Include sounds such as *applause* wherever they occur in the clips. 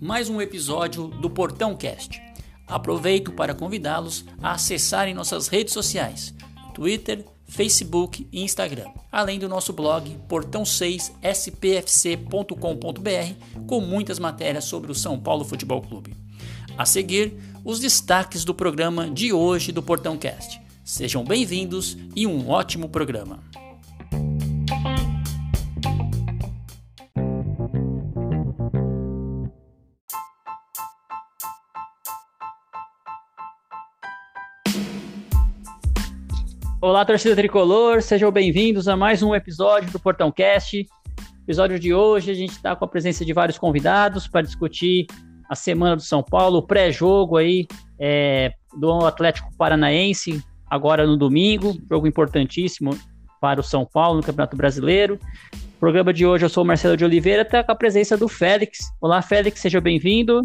mais um episódio do Portão Cast. Aproveito para convidá-los a acessarem nossas redes sociais: Twitter, Facebook e Instagram, além do nosso blog portão6spfc.com.br, com muitas matérias sobre o São Paulo Futebol Clube. A seguir, os destaques do programa de hoje do Portão Cast. Sejam bem-vindos e um ótimo programa. Olá, torcida tricolor, sejam bem-vindos a mais um episódio do Portão Cast. Episódio de hoje, a gente está com a presença de vários convidados para discutir a semana do São Paulo, o pré-jogo aí é, do Atlético Paranaense, agora no domingo, jogo importantíssimo para o São Paulo no Campeonato Brasileiro. No programa de hoje, eu sou o Marcelo de Oliveira, está com a presença do Félix. Olá, Félix, seja bem-vindo.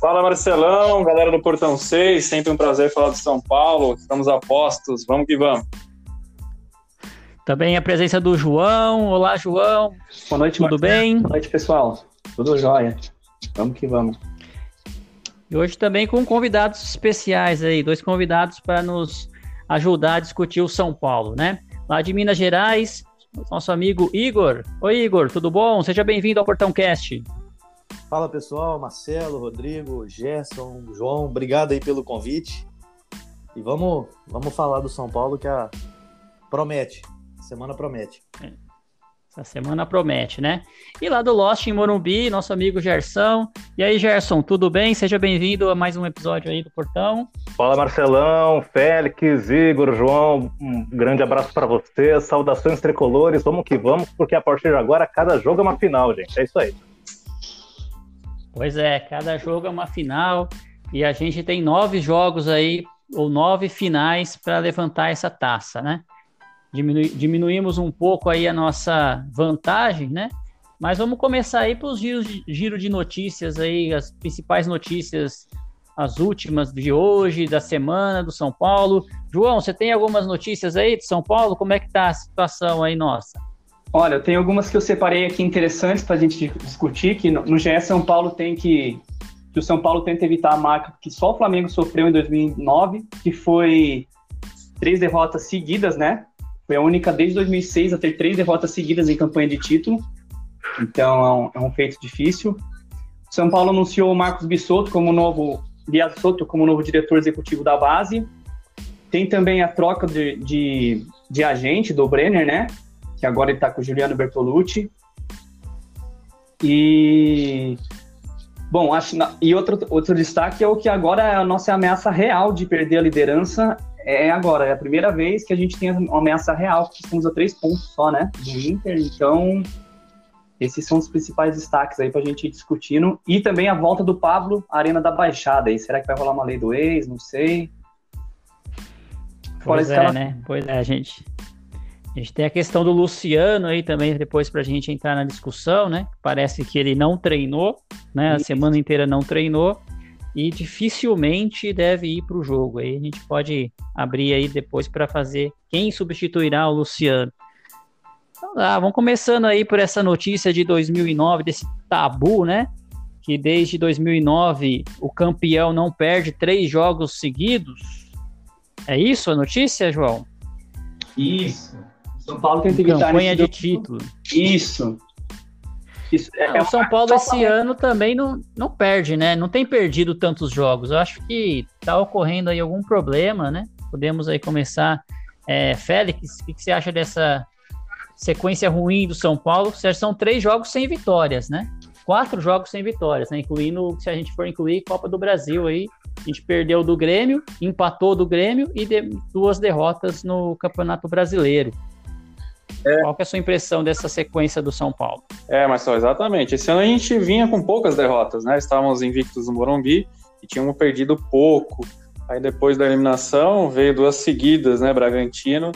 Fala Marcelão, galera do Portão 6, sempre um prazer falar de São Paulo, estamos a postos, vamos que vamos. Também a presença do João, olá João. Boa noite, Tudo Marcelo. bem? Boa noite, pessoal. Tudo jóia. Vamos que vamos. E hoje também com convidados especiais aí, dois convidados para nos ajudar a discutir o São Paulo, né? Lá de Minas Gerais, nosso amigo Igor. Oi Igor, tudo bom? Seja bem-vindo ao Portão Cast. Fala pessoal, Marcelo, Rodrigo, Gerson, João, obrigado aí pelo convite. E vamos, vamos falar do São Paulo que a promete, semana promete. Essa semana promete, né? E lá do Lost em Morumbi, nosso amigo Gerson. E aí, Gerson, tudo bem? Seja bem-vindo a mais um episódio aí do Portão. Fala Marcelão, Félix, Igor, João, um grande abraço para vocês, saudações tricolores, vamos que vamos, porque a partir de agora cada jogo é uma final, gente, é isso aí. Pois é, cada jogo é uma final e a gente tem nove jogos aí, ou nove finais para levantar essa taça, né? Diminu diminuímos um pouco aí a nossa vantagem, né? Mas vamos começar aí para os giros de, giro de notícias aí, as principais notícias, as últimas de hoje, da semana do São Paulo. João, você tem algumas notícias aí de São Paulo? Como é que tá a situação aí nossa? Olha, tenho algumas que eu separei aqui interessantes para a gente discutir, que no, no GE São Paulo tem que, que o São Paulo tenta evitar a marca que só o Flamengo sofreu em 2009, que foi três derrotas seguidas, né? Foi a única desde 2006 a ter três derrotas seguidas em campanha de título. Então é um, é um feito difícil. São Paulo anunciou o Marcos Bissotto como novo Biasotto como novo diretor executivo da base. Tem também a troca de, de, de agente do Brenner, né? Que agora ele está com o Juliano Bertolucci. E bom, acho e outro outro destaque é o que agora é a nossa ameaça real de perder a liderança é agora, é a primeira vez que a gente tem uma ameaça real, que estamos a três pontos só, né, do Inter, então esses são os principais destaques aí para a gente ir discutindo. E também a volta do Pablo à Arena da Baixada. Aí, será que vai rolar uma lei do ex? Não sei. Pois é, né? Pois é, gente. A gente tem a questão do Luciano aí também, depois para a gente entrar na discussão, né? Parece que ele não treinou, né? A semana inteira não treinou e dificilmente deve ir para o jogo. Aí a gente pode abrir aí depois para fazer quem substituirá o Luciano. Então, ah, vamos começando aí por essa notícia de 2009, desse tabu, né? Que desde 2009 o campeão não perde três jogos seguidos. É isso a notícia, João? Isso. São Paulo tenta evitar campanha de título. Isso. Isso é, é o São Paulo esse ano também não, não perde, né? Não tem perdido tantos jogos. Eu acho que tá ocorrendo aí algum problema, né? Podemos aí começar. É, Félix, o que, que, você acha dessa sequência ruim do São Paulo? São três jogos sem vitórias, né? Quatro jogos sem vitórias, né? Incluindo, se a gente for incluir, Copa do Brasil aí. A gente perdeu do Grêmio, empatou do Grêmio e de, duas derrotas no Campeonato Brasileiro. É. Qual que é a sua impressão dessa sequência do São Paulo? É, Marcelo, exatamente. Esse ano a gente vinha com poucas derrotas, né? Estávamos invictos no Morumbi e tínhamos perdido pouco. Aí depois da eliminação veio duas seguidas, né? Bragantino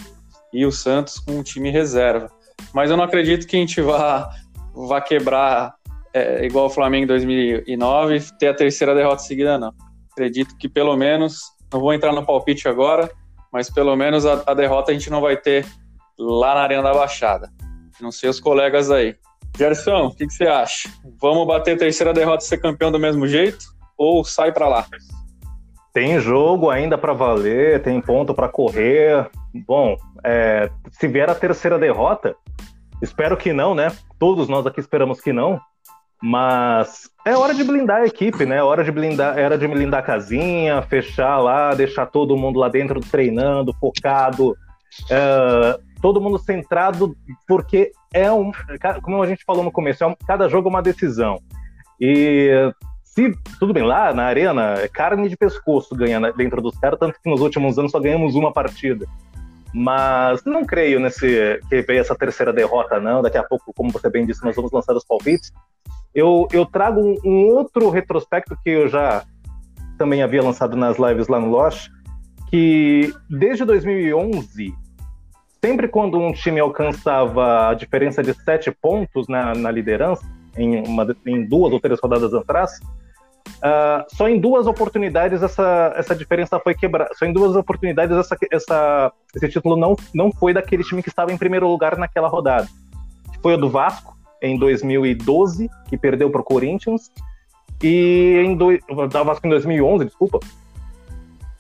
e o Santos com um time reserva. Mas eu não acredito que a gente vá, vá quebrar é, igual o Flamengo em 2009, ter a terceira derrota seguida, não. Acredito que pelo menos, não vou entrar no palpite agora, mas pelo menos a, a derrota a gente não vai ter lá na Arena da Baixada. Não sei os colegas aí. Gerson, o que, que, você acha? Vamos bater terceira derrota e ser campeão do mesmo jeito? Ou sai para lá? Tem jogo ainda para valer, tem ponto para correr. Bom, é, se vier a terceira derrota, espero que não, né? Todos nós aqui esperamos que não. Mas é hora de blindar a equipe, né? Hora de blindar, era de blindar a casinha, fechar lá, deixar todo mundo lá dentro treinando, focado, é, todo mundo centrado, porque é um, como a gente falou no começo, é um, cada jogo é uma decisão. E se, tudo bem, lá na arena é carne de pescoço ganhar dentro dos caras, tanto que nos últimos anos só ganhamos uma partida. Mas não creio nesse que veio essa terceira derrota, não. Daqui a pouco, como você bem disse, nós vamos lançar os palpites. Eu, eu trago um, um outro retrospecto que eu já também havia lançado nas lives lá no Lost, que desde 2011, sempre quando um time alcançava a diferença de sete pontos na, na liderança, em, uma, em duas ou três rodadas atrás, Uh, só em duas oportunidades essa, essa diferença foi quebrada. Só em duas oportunidades essa, essa, esse título não, não foi daquele time que estava em primeiro lugar naquela rodada. Foi o do Vasco, em 2012, que perdeu para o Corinthians, e em do, da Vasco em 2011, desculpa,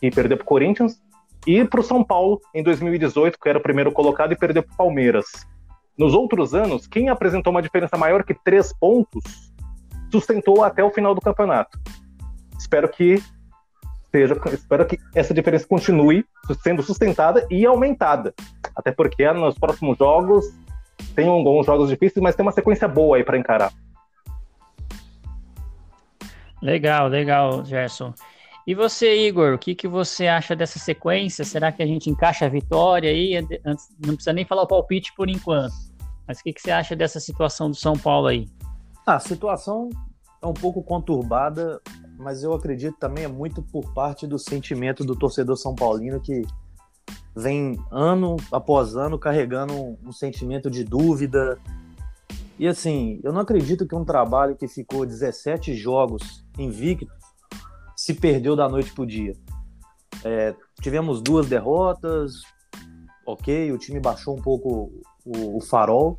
e perdeu para o Corinthians, e para o São Paulo em 2018, que era o primeiro colocado, e perdeu para o Palmeiras. Nos outros anos, quem apresentou uma diferença maior que três pontos sustentou até o final do campeonato. Espero que seja, espero que essa diferença continue sendo sustentada e aumentada. Até porque nos próximos jogos tem alguns jogos difíceis, mas tem uma sequência boa aí para encarar. Legal, legal, Gerson. E você, Igor, o que, que você acha dessa sequência? Será que a gente encaixa a vitória aí? Não precisa nem falar o palpite por enquanto. Mas o que, que você acha dessa situação do São Paulo aí? A situação é um pouco conturbada, mas eu acredito também é muito por parte do sentimento do torcedor são paulino que vem ano após ano carregando um sentimento de dúvida. E assim, eu não acredito que um trabalho que ficou 17 jogos invicto se perdeu da noite pro dia. É, tivemos duas derrotas, ok, o time baixou um pouco o, o farol,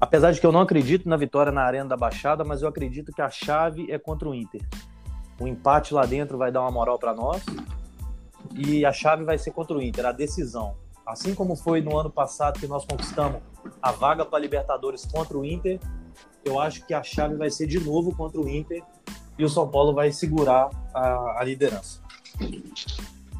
Apesar de que eu não acredito na vitória na Arena da Baixada, mas eu acredito que a chave é contra o Inter. O empate lá dentro vai dar uma moral para nós e a chave vai ser contra o Inter, a decisão. Assim como foi no ano passado que nós conquistamos a vaga para Libertadores contra o Inter, eu acho que a chave vai ser de novo contra o Inter e o São Paulo vai segurar a, a liderança.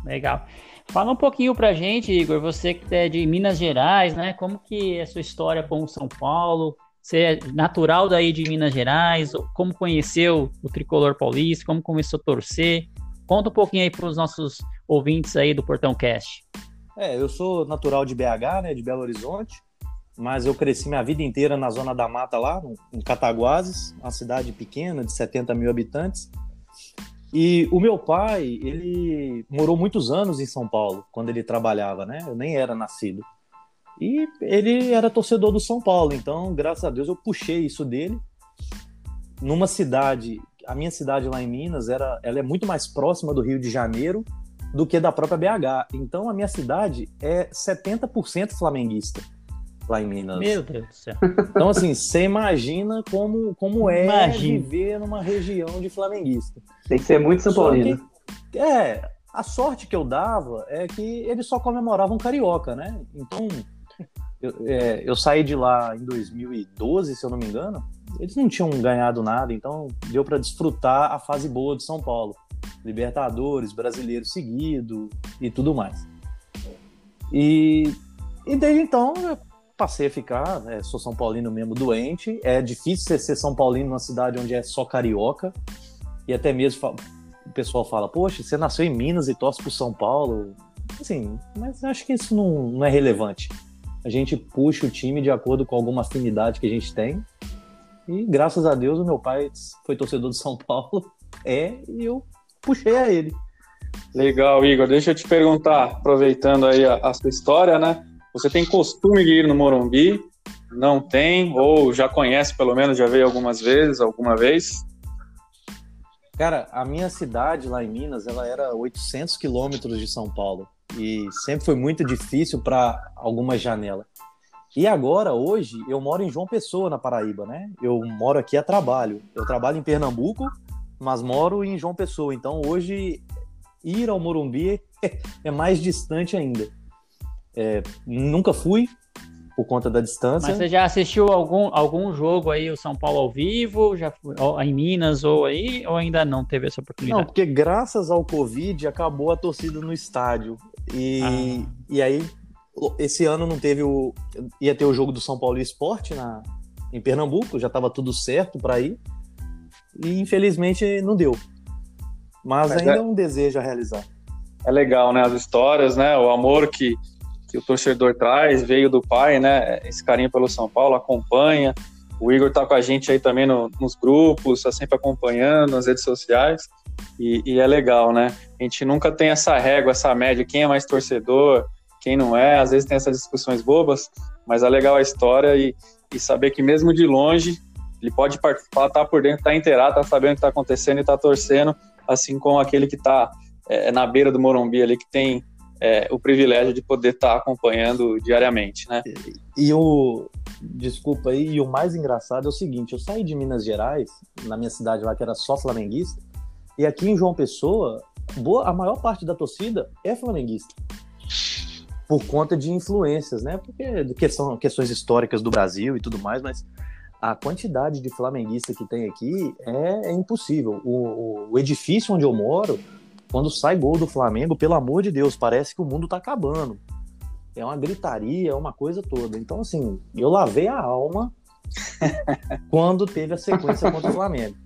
Legal. Fala um pouquinho pra gente, Igor, você que é de Minas Gerais, né? Como que é a sua história com o São Paulo? Você é natural daí de Minas Gerais? Como conheceu o tricolor paulista? Como começou a torcer? Conta um pouquinho aí para os nossos ouvintes aí do Portão Cast. É, eu sou natural de BH, né, de Belo Horizonte, mas eu cresci minha vida inteira na zona da mata lá, em Cataguases, uma cidade pequena de 70 mil habitantes. E o meu pai, ele morou muitos anos em São Paulo, quando ele trabalhava, né? Eu nem era nascido. E ele era torcedor do São Paulo, então, graças a Deus, eu puxei isso dele. Numa cidade, a minha cidade lá em Minas, era, ela é muito mais próxima do Rio de Janeiro do que da própria BH. Então, a minha cidade é 70% flamenguista lá em Minas. Meu Deus do céu. Então, assim, você imagina como, como é Imagina. viver numa região de flamenguista. Tem que ser muito São Paulino. Que, é, a sorte que eu dava é que eles só comemoravam carioca, né? Então, eu, é, eu saí de lá em 2012, se eu não me engano. Eles não tinham ganhado nada, então deu para desfrutar a fase boa de São Paulo. Libertadores, brasileiro seguido e tudo mais. E, e desde então passei a ficar, né, sou São Paulino mesmo doente. É difícil ser São Paulino numa cidade onde é só carioca. E até mesmo o pessoal fala, poxa, você nasceu em Minas e torce pro São Paulo. Assim, mas acho que isso não, não é relevante. A gente puxa o time de acordo com alguma afinidade que a gente tem. E graças a Deus o meu pai foi torcedor do São Paulo, é, e eu puxei a ele. Legal, Igor. Deixa eu te perguntar, aproveitando aí a, a sua história, né? Você tem costume de ir no Morumbi, não tem, ou já conhece pelo menos, já veio algumas vezes, alguma vez? Cara, a minha cidade lá em Minas, ela era 800 quilômetros de São Paulo e sempre foi muito difícil para alguma janela. E agora, hoje, eu moro em João Pessoa, na Paraíba, né? Eu moro aqui a trabalho. Eu trabalho em Pernambuco, mas moro em João Pessoa. Então, hoje, ir ao Morumbi *laughs* é mais distante ainda. É, nunca fui, por conta da distância. Mas você já assistiu algum, algum jogo aí, o São Paulo ao vivo, já foi, em Minas ou aí, ou ainda não teve essa oportunidade? Não, porque graças ao Covid acabou a torcida no estádio. E, ah. e aí esse ano não teve o. ia ter o jogo do São Paulo Esporte na, em Pernambuco, já estava tudo certo para ir. E infelizmente não deu. Mas, Mas ainda é... é um desejo a realizar. É legal, né? As histórias, né? O amor que, que o torcedor traz, veio do pai, né? Esse carinho pelo São Paulo, acompanha. O Igor tá com a gente aí também no, nos grupos, tá sempre acompanhando nas redes sociais. E, e, é legal, né? A gente nunca tem essa régua, essa média, quem é mais torcedor, quem não é, às vezes tem essas discussões bobas, mas é legal a história e, e saber que mesmo de longe, ele pode participar, tá por dentro, tá inteirado, tá sabendo o que tá acontecendo e tá torcendo, assim como aquele que tá é, na beira do Morumbi ali, que tem é, o privilégio de poder estar tá acompanhando diariamente, né? E, o, desculpa aí, e o mais engraçado é o seguinte, eu saí de Minas Gerais, na minha cidade lá que era só flamenguista, e aqui em João Pessoa, boa, a maior parte da torcida é flamenguista por conta de influências, né? Porque questão, questões históricas do Brasil e tudo mais, mas a quantidade de flamenguista que tem aqui é, é impossível. O, o, edifício onde eu moro, quando sai gol do Flamengo, pelo amor de Deus, parece que o mundo tá acabando. É uma gritaria, é uma coisa toda. Então, assim, eu lavei a alma *laughs* quando teve a sequência contra o Flamengo.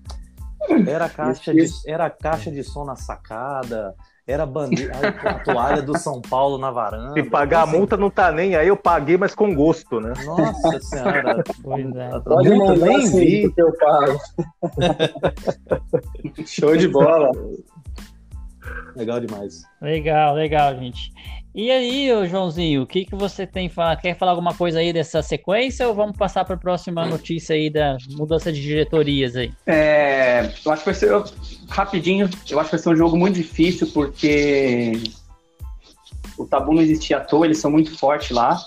Era caixa, de, era caixa de som na sacada, era bandeira, a toalha do São Paulo na varanda. Se pagar a multa não tá nem aí, eu paguei, mas com gosto, né? Nossa senhora. Pois é. Pode nem assim, vi. Que eu pago. *laughs* Show de bola. Legal demais. Legal, legal, gente. E aí, ô Joãozinho, o que, que você tem falar? Quer falar alguma coisa aí dessa sequência ou vamos passar para a próxima notícia aí da mudança de diretorias aí? É, eu acho que vai ser rapidinho. Eu acho que vai ser um jogo muito difícil porque o tabu não existia à toa, eles são muito fortes lá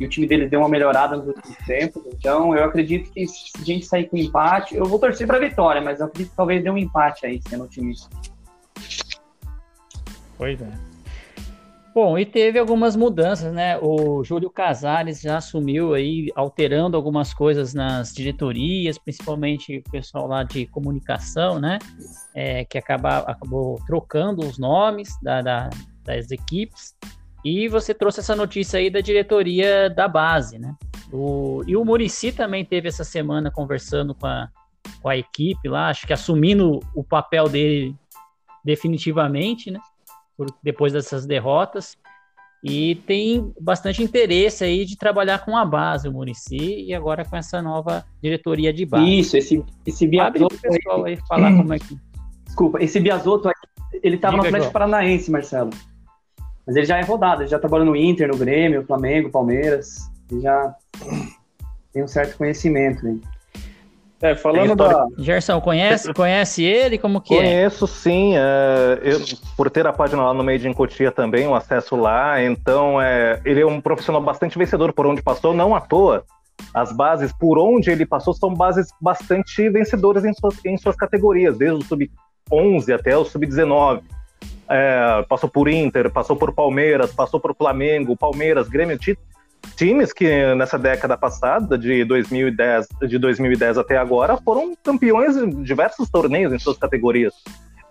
e o time deles deu uma melhorada nos últimos tempos. Então, eu acredito que se a gente sair com empate, eu vou torcer para vitória, mas eu acredito que talvez dê um empate aí, sendo otimista. Pois é. Bom, e teve algumas mudanças, né? O Júlio Casares já assumiu aí, alterando algumas coisas nas diretorias, principalmente o pessoal lá de comunicação, né? É, que acaba, acabou trocando os nomes da, da, das equipes. E você trouxe essa notícia aí da diretoria da base, né? O, e o Murici também teve essa semana conversando com a, com a equipe lá, acho que assumindo o papel dele definitivamente, né? Por, depois dessas derrotas. E tem bastante interesse aí de trabalhar com a base, o Murici, e agora com essa nova diretoria de base. Isso, esse, esse Biasotto. pessoal aí falar *laughs* como é que. Desculpa, esse Biasotto ele estava no Atlético Paranaense, Marcelo. Mas ele já é rodado, ele já trabalhou no Inter, no Grêmio, Flamengo, Palmeiras. Ele já tem um certo conhecimento. Né? É, falando da. Gerson, conhece, conhece ele? Como que Conheço, é? sim. É, eu, por ter a página lá no Made in Cotia também, o um acesso lá. Então, é, ele é um profissional bastante vencedor por onde passou, não à toa. As bases por onde ele passou são bases bastante vencedoras em suas, em suas categorias, desde o sub-11 até o sub-19. É, passou por Inter, passou por Palmeiras, passou por Flamengo, Palmeiras, Grêmio, times que nessa década passada, de 2010, de 2010 até agora, foram campeões em diversos torneios em suas categorias.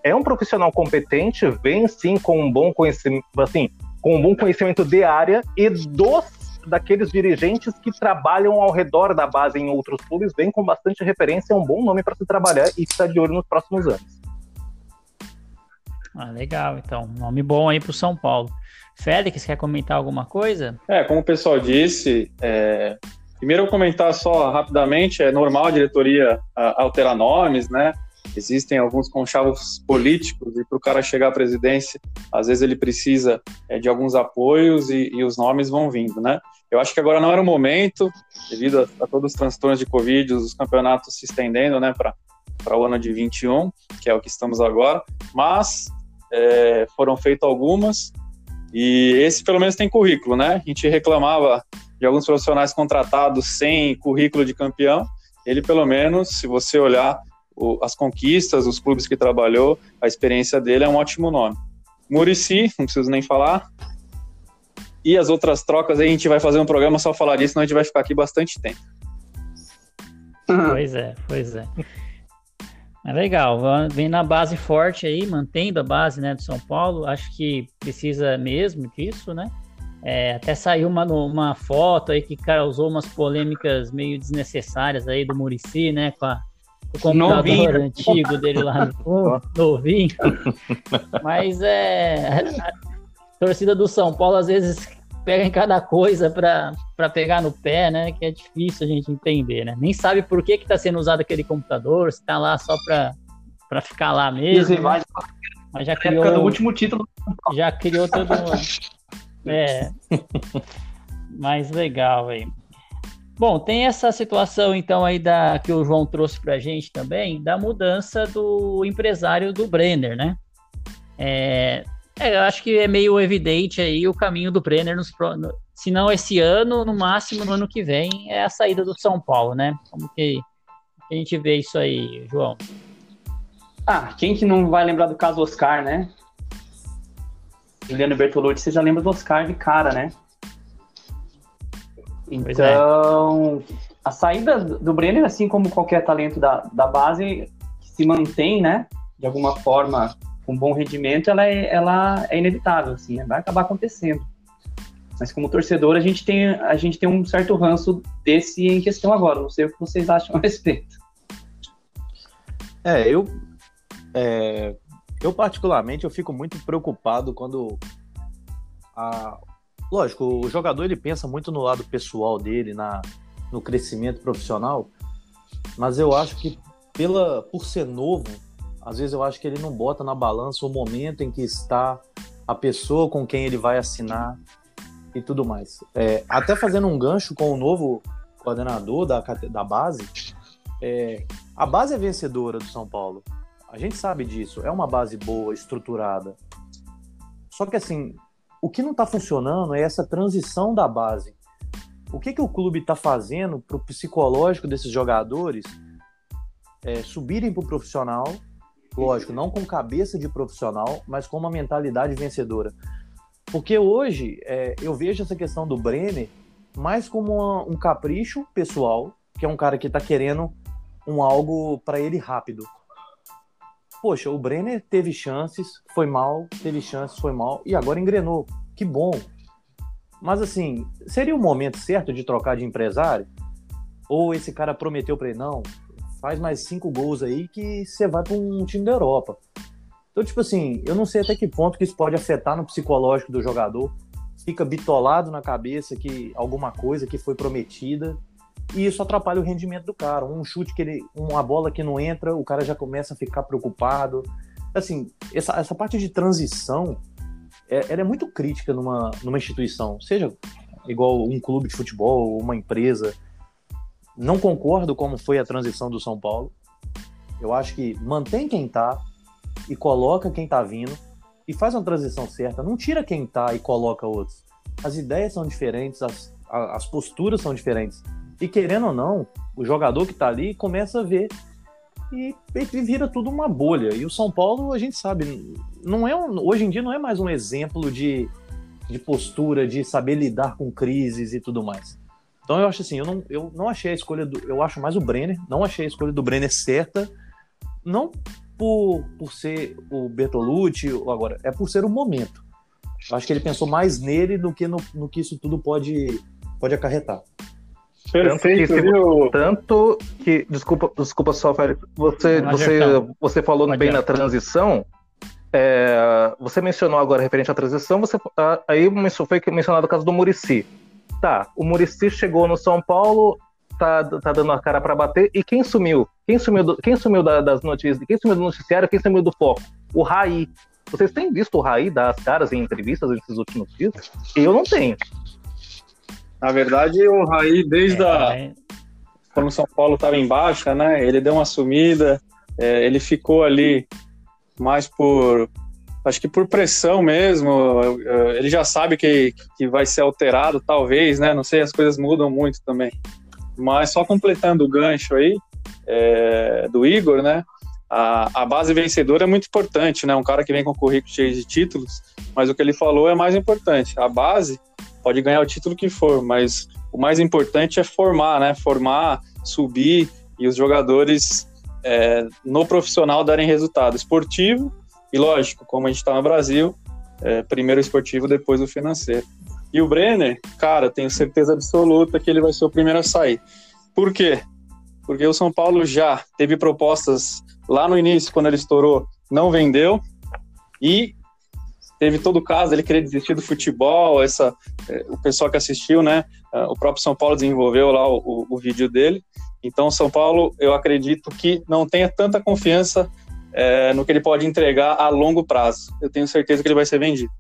É um profissional competente, vem sim com um bom conhecimento, assim, com um bom conhecimento de área e dos daqueles dirigentes que trabalham ao redor da base em outros clubes, vem com bastante referência, é um bom nome para se trabalhar e estar de olho nos próximos anos. Ah, legal, então, nome bom aí para o São Paulo. Félix, quer comentar alguma coisa? É, como o pessoal disse, é... primeiro eu comentar só rapidamente, é normal a diretoria alterar nomes, né? existem alguns conchavos políticos e para o cara chegar à presidência, às vezes ele precisa é, de alguns apoios e, e, os nomes vão vindo, né? Eu acho que agora não era o momento, devido a, a todos os transtornos de Covid, os campeonatos se estendendo, né, para o ano de 21, que é o que estamos agora, mas é, foram feitas algumas e esse pelo menos tem currículo, né? A gente reclamava de alguns profissionais contratados sem currículo de campeão, ele pelo menos, se você olhar o, as conquistas, os clubes que trabalhou, a experiência dele é um ótimo nome. Murici, não preciso nem falar. E as outras trocas aí a gente vai fazer um programa só falar disso, senão a gente vai ficar aqui bastante tempo. Pois é, pois é. É legal, vem na base forte aí, mantendo a base né, do São Paulo. Acho que precisa mesmo disso, né? É, até saiu uma, uma foto aí que causou umas polêmicas meio desnecessárias aí do Murici, né? Com a, o computador novinho. antigo dele lá, novinho. *laughs* Mas é. A torcida do São Paulo às vezes pega em cada coisa para pegar no pé, né? Que é difícil a gente entender, né? Nem sabe por que está sendo usado aquele computador, se está lá só para ficar lá mesmo. Né? Mas já criou. do último título. Já criou todo. *laughs* é. Mais legal aí. Bom, tem essa situação então aí da que o João trouxe para a gente também da mudança do empresário do Brenner, né? É, é, eu acho que é meio evidente aí o caminho do Brenner, nos, se não esse ano, no máximo no ano que vem, é a saída do São Paulo, né? Como que a gente vê isso aí, João? Ah, quem que não vai lembrar do caso Oscar, né? Juliano Bertolucci, você já lembra do Oscar de cara, né? É. Então, é. a saída do Brenner, assim como qualquer talento da, da base, que se mantém, né, de alguma forma, com bom rendimento, ela é, ela é inevitável, assim, né? vai acabar acontecendo. Mas como torcedor, a gente tem, a gente tem um certo ranço desse em questão agora. Não sei o que vocês acham a respeito. É, eu, é, eu particularmente, eu fico muito preocupado quando a, lógico, o jogador ele pensa muito no lado pessoal dele, na, no crescimento profissional, mas eu acho que pela por ser novo, às vezes eu acho que ele não bota na balança o momento em que está a pessoa com quem ele vai assinar e tudo mais. É, até fazendo um gancho com o novo coordenador da, da base, é, a base é vencedora do São Paulo. A gente sabe disso. É uma base boa, estruturada. Só que assim, o que não está funcionando é essa transição da base. O que, que o clube está fazendo para o psicológico desses jogadores é, subirem para o profissional? Lógico, não com cabeça de profissional, mas com uma mentalidade vencedora. Porque hoje é, eu vejo essa questão do Brenner mais como uma, um capricho pessoal, que é um cara que está querendo um algo para ele rápido. Poxa, o Brenner teve chances, foi mal, teve chances, foi mal, e agora engrenou. Que bom. Mas assim, seria o momento certo de trocar de empresário? Ou esse cara prometeu para ele, não, faz mais cinco gols aí que você vai para um time da Europa. Então, tipo assim, eu não sei até que ponto que isso pode afetar no psicológico do jogador. Fica bitolado na cabeça que alguma coisa que foi prometida e isso atrapalha o rendimento do cara. Um chute que ele, uma bola que não entra, o cara já começa a ficar preocupado. Assim, essa, essa parte de transição, é, ela é muito crítica numa, numa instituição, seja igual um clube de futebol, uma empresa. Não concordo como foi a transição do São Paulo. Eu acho que mantém quem tá e coloca quem tá vindo e faz uma transição certa. Não tira quem tá e coloca outros. As ideias são diferentes, as, as posturas são diferentes. E querendo ou não, o jogador que está ali começa a ver e, e, vira tudo uma bolha. E o São Paulo, a gente sabe, não é um, hoje em dia não é mais um exemplo de, de postura, de saber lidar com crises e tudo mais. Então eu acho assim, eu não, eu não achei a escolha do. Eu acho mais o Brenner, não achei a escolha do Brenner certa. Não por, por ser o Bertolucci, agora, é por ser o momento. Eu acho que ele pensou mais nele do que no, no que isso tudo pode, pode acarretar. Perfeito, tanto que, viu? Tanto que, desculpa, desculpa só, Félix, você, você, você falou bem na transição, é, você mencionou agora referente à transição, você, aí foi mencionado o caso do Murici. Tá, o Murici chegou no São Paulo, tá, tá dando a cara para bater. E quem sumiu? Quem sumiu, do, quem sumiu da, das notícias? Quem sumiu do noticiário? Quem sumiu do foco? O Raí. Vocês têm visto o Raí dar as caras em entrevistas nesses últimos dias? Eu não tenho. Na verdade, o Raí, desde a. É, Quando o São Paulo estava em baixa, né? Ele deu uma sumida, é, ele ficou ali mais por. Acho que por pressão mesmo. é, Ele já sabe que, que vai ser alterado, talvez, né? Não sei, as coisas mudam muito também. Mas só completando o gancho aí é, do Igor, né? A, a base vencedora é muito importante, né? Um cara que vem com currículo cheio de títulos, mas o que ele falou é mais importante. A base pode ganhar o título que for, mas o mais importante é formar, né? Formar, subir e os jogadores é, no profissional darem resultado esportivo e, lógico, como a gente está no Brasil, é, primeiro o esportivo, depois o financeiro. E o Brenner, cara, tenho certeza absoluta que ele vai ser o primeiro a sair. Por quê? Porque o São Paulo já teve propostas lá no início, quando ele estourou, não vendeu e teve todo o caso ele querer desistir do futebol, essa, eh, o pessoal que assistiu, né, o próprio São Paulo desenvolveu lá o, o, vídeo dele, então São Paulo, eu acredito que não tenha tanta confiança eh, no que ele pode entregar a longo prazo, eu tenho certeza que ele vai ser vendido.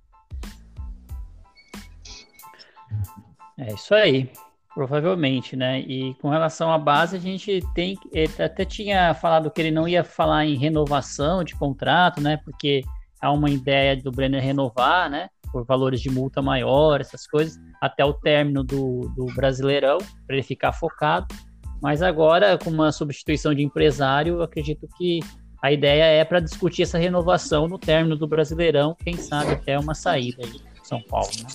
É isso aí, provavelmente, né? E com relação à base, a gente tem. Ele até tinha falado que ele não ia falar em renovação de contrato, né? Porque há uma ideia do Brenner renovar, né? Por valores de multa maior, essas coisas, até o término do, do Brasileirão, para ele ficar focado. Mas agora, com uma substituição de empresário, acredito que a ideia é para discutir essa renovação no término do Brasileirão, quem sabe até uma saída aí São Paulo, né?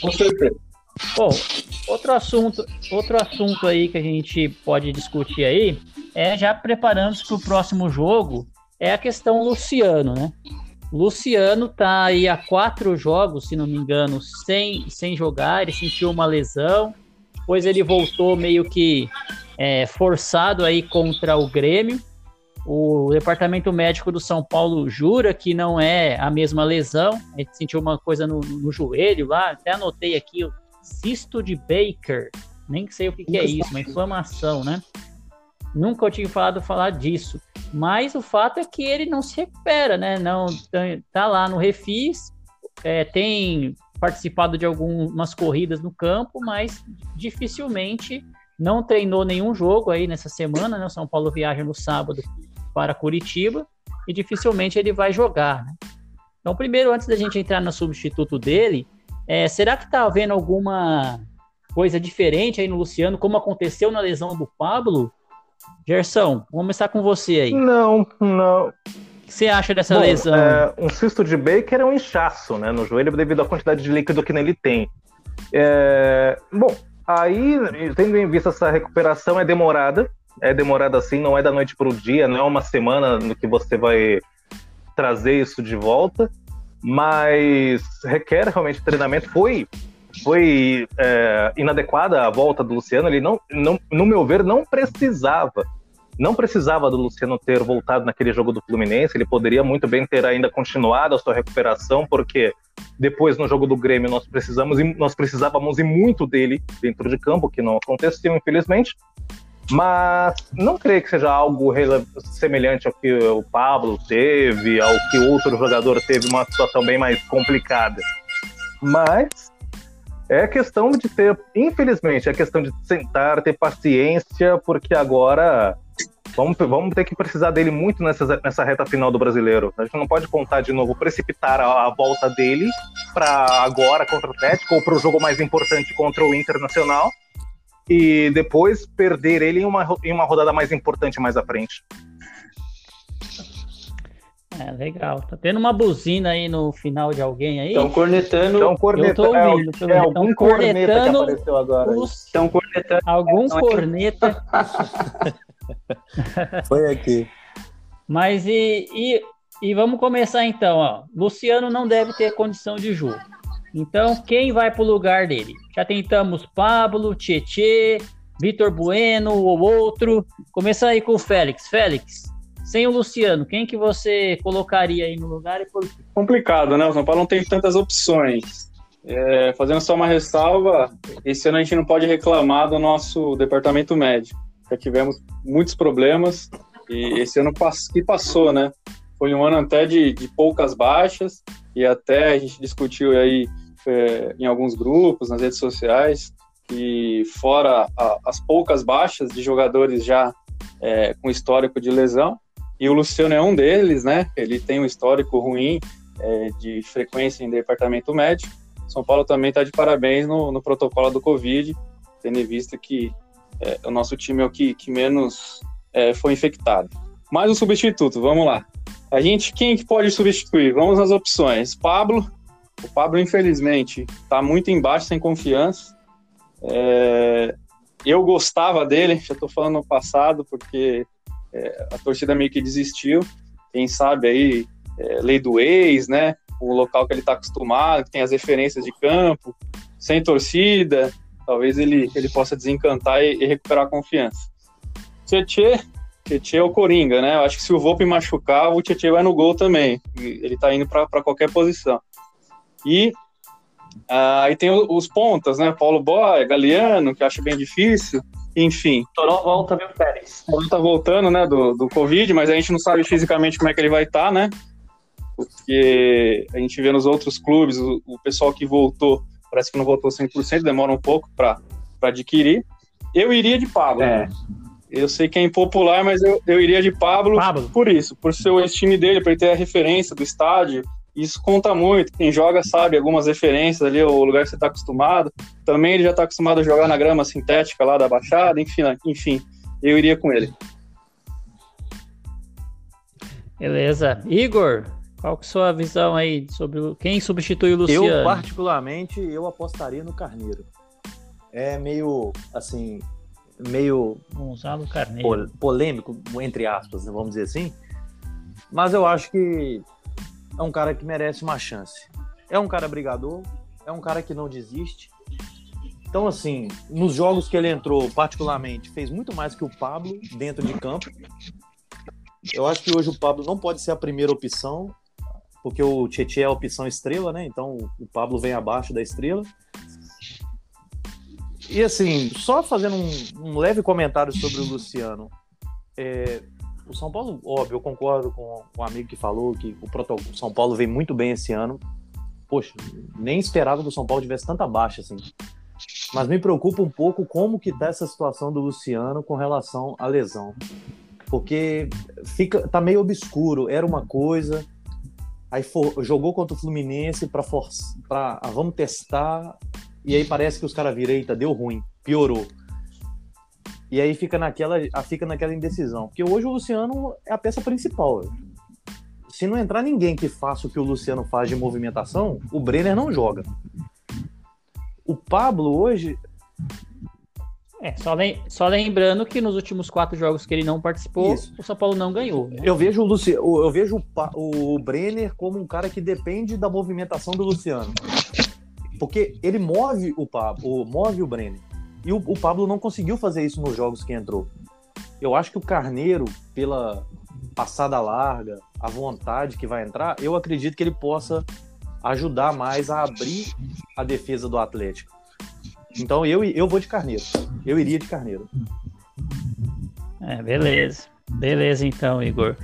Com certeza. Bom, outro assunto, outro assunto aí que a gente pode discutir aí é já preparando-se para o próximo jogo, é a questão Luciano, né? Luciano tá aí há quatro jogos, se não me engano, sem, sem jogar, ele sentiu uma lesão, depois ele voltou meio que é, forçado aí contra o Grêmio. O departamento médico do São Paulo jura que não é a mesma lesão, ele sentiu uma coisa no, no joelho lá, até anotei aqui, o cisto de Baker, nem sei o que, que é isso, uma inflamação, né? Nunca eu tinha falado falar disso. Mas o fato é que ele não se recupera, né? Não tá lá no refis, é, tem participado de algumas corridas no campo, mas dificilmente não treinou nenhum jogo aí nessa semana, né? O São Paulo viaja no sábado para Curitiba e dificilmente ele vai jogar, né? Então, primeiro, antes da gente entrar no substituto dele, é, será que tá havendo alguma coisa diferente aí no Luciano, como aconteceu na lesão do Pablo? Gerson, vamos começar com você aí. Não, não. O que você acha dessa Bom, lesão? é, um cisto de Baker é um inchaço né, no joelho devido à quantidade de líquido que nele tem. É, bom, aí, tendo em vista essa recuperação, é demorada. É demorada assim, não é da noite para o dia, não é uma semana no que você vai trazer isso de volta, mas requer realmente treinamento. Foi foi é, inadequada a volta do Luciano. Ele não, não, no meu ver, não precisava. Não precisava do Luciano ter voltado naquele jogo do Fluminense. Ele poderia muito bem ter ainda continuado a sua recuperação, porque depois no jogo do Grêmio nós precisamos nós precisávamos e muito dele dentro de campo, que não aconteceu infelizmente. Mas não creio que seja algo semelhante ao que o Pablo teve, ao que outro jogador teve uma situação bem mais complicada. Mas é questão de ter, infelizmente, é questão de sentar, ter paciência, porque agora vamos, vamos ter que precisar dele muito nessa, nessa reta final do brasileiro. A gente não pode contar de novo, precipitar a, a volta dele para agora contra o Atlético ou para o jogo mais importante contra o Internacional e depois perder ele em uma, em uma rodada mais importante mais à frente. É, legal. Tá tendo uma buzina aí no final de alguém aí? Estão cornetando. Então, Eu tô ouvindo, é, é algum corneta que cornetando apareceu agora. aí. Os- Estão cornetando. Algum aqui- corneta. *laughs* Foi aqui. Mas e, e, e vamos começar então, ó. Luciano não deve ter condição de jogo. Então, quem vai pro lugar dele? Já tentamos Pablo, Tietê, Vitor Bueno ou outro. Começar aí com o Félix. Félix, sem o Luciano, quem que você colocaria aí no lugar e por? Complicado, né? O São Paulo não tem tantas opções. É, fazendo só uma ressalva, esse ano a gente não pode reclamar do nosso departamento médio. Já tivemos muitos problemas e esse ano que passou, né? Foi um ano até de, de poucas baixas e até a gente discutiu aí é, em alguns grupos, nas redes sociais, que fora a, as poucas baixas de jogadores já é, com histórico de lesão, e o Luciano é um deles, né? Ele tem um histórico ruim é, de frequência em departamento médico. São Paulo também está de parabéns no, no, protocolo do Covid, tendo em vista que é, o nosso time é o que, que menos é, foi infectado. Mais um substituto, vamos lá. A gente, quem que pode substituir? Vamos nas opções. Pablo, o Pablo infelizmente está muito embaixo, sem confiança. É, eu gostava dele, *laughs* já estou falando no passado, porque é, a torcida meio que desistiu. Quem sabe aí, é, lei do ex, né? O local que ele está acostumado, que tem as referências de campo, sem torcida, talvez ele, ele possa desencantar e, e recuperar a confiança. Tietê, Tietê é o Coringa, né? Eu acho que se o Volpe machucar, o Tietê vai no gol também. Ele está indo para qualquer posição. E ah, aí tem os pontas, né? Paulo Boy, Galeano, que acho bem difícil. Enfim. Toró volta, viu, Pérez? Toró tá voltando, né, do, do Covid, mas a gente não sabe fisicamente como é que ele vai estar, tá, né? Porque a gente vê nos outros clubes, o, o, pessoal que voltou, parece que não voltou 100%, demora um pouco para adquirir. Eu iria de Pablo. É. Eu sei que é impopular, mas eu, eu iria de Pablo, Pablo. por isso, por ser o time dele, por ele ter a referência do estádio, isso conta muito. Quem joga sabe algumas referências ali, o lugar que você está acostumado. Também ele já está acostumado a jogar na grama sintética lá da Baixada, enfim, enfim eu iria com ele. Beleza. Igor, qual que é a sua visão aí sobre quem substitui o Luciano? Eu, particularmente, eu apostaria no Carneiro. É meio, assim, meio... Gonzalo Carneiro. Polêmico, entre aspas, né, vamos dizer assim. Mas eu acho que é um cara que merece uma chance. É um cara brigador, é um cara que não desiste. Então, assim, nos jogos que ele entrou, particularmente, fez muito mais que o Pablo dentro de campo. Eu acho que hoje o Pablo não pode ser a primeira opção, porque o Tietchan é a opção estrela, né? Então o Pablo vem abaixo da estrela. E assim, só fazendo um, um leve comentário sobre o Luciano. É, o São Paulo, óbvio, eu concordo com, o amigo que falou que o, o São Paulo vem muito bem esse ano. Poxa, nem esperava que o São Paulo tivesse tanta baixa assim. Mas me preocupa um pouco como que tá essa situação do Luciano com relação à lesão. Porque fica tá meio obscuro, era uma coisa, aí for, jogou contra o Fluminense para para ah, vamos testar, e aí parece que os caras viram, eita, deu ruim, piorou. E aí fica naquela, fica naquela indecisão. Porque hoje o Luciano é a peça principal. Se não entrar ninguém que faça o que o Luciano faz de movimentação, o Brenner não joga. O Pablo hoje. É, só, lem só lembrando que nos últimos quatro jogos que ele não participou, Isso. o São Paulo não ganhou. Né? Eu vejo, o, Luci... eu vejo o, o Brenner como um cara que depende da movimentação do Luciano. Porque ele move o Pablo, move o Brenner. E o, o Pablo não conseguiu fazer isso nos jogos que entrou. Eu acho que o Carneiro, pela passada larga, a vontade que vai entrar, eu acredito que ele possa ajudar mais a abrir a defesa do Atlético. Então eu, eu vou de Carneiro. Eu iria de Carneiro. É, beleza. Beleza então, Igor.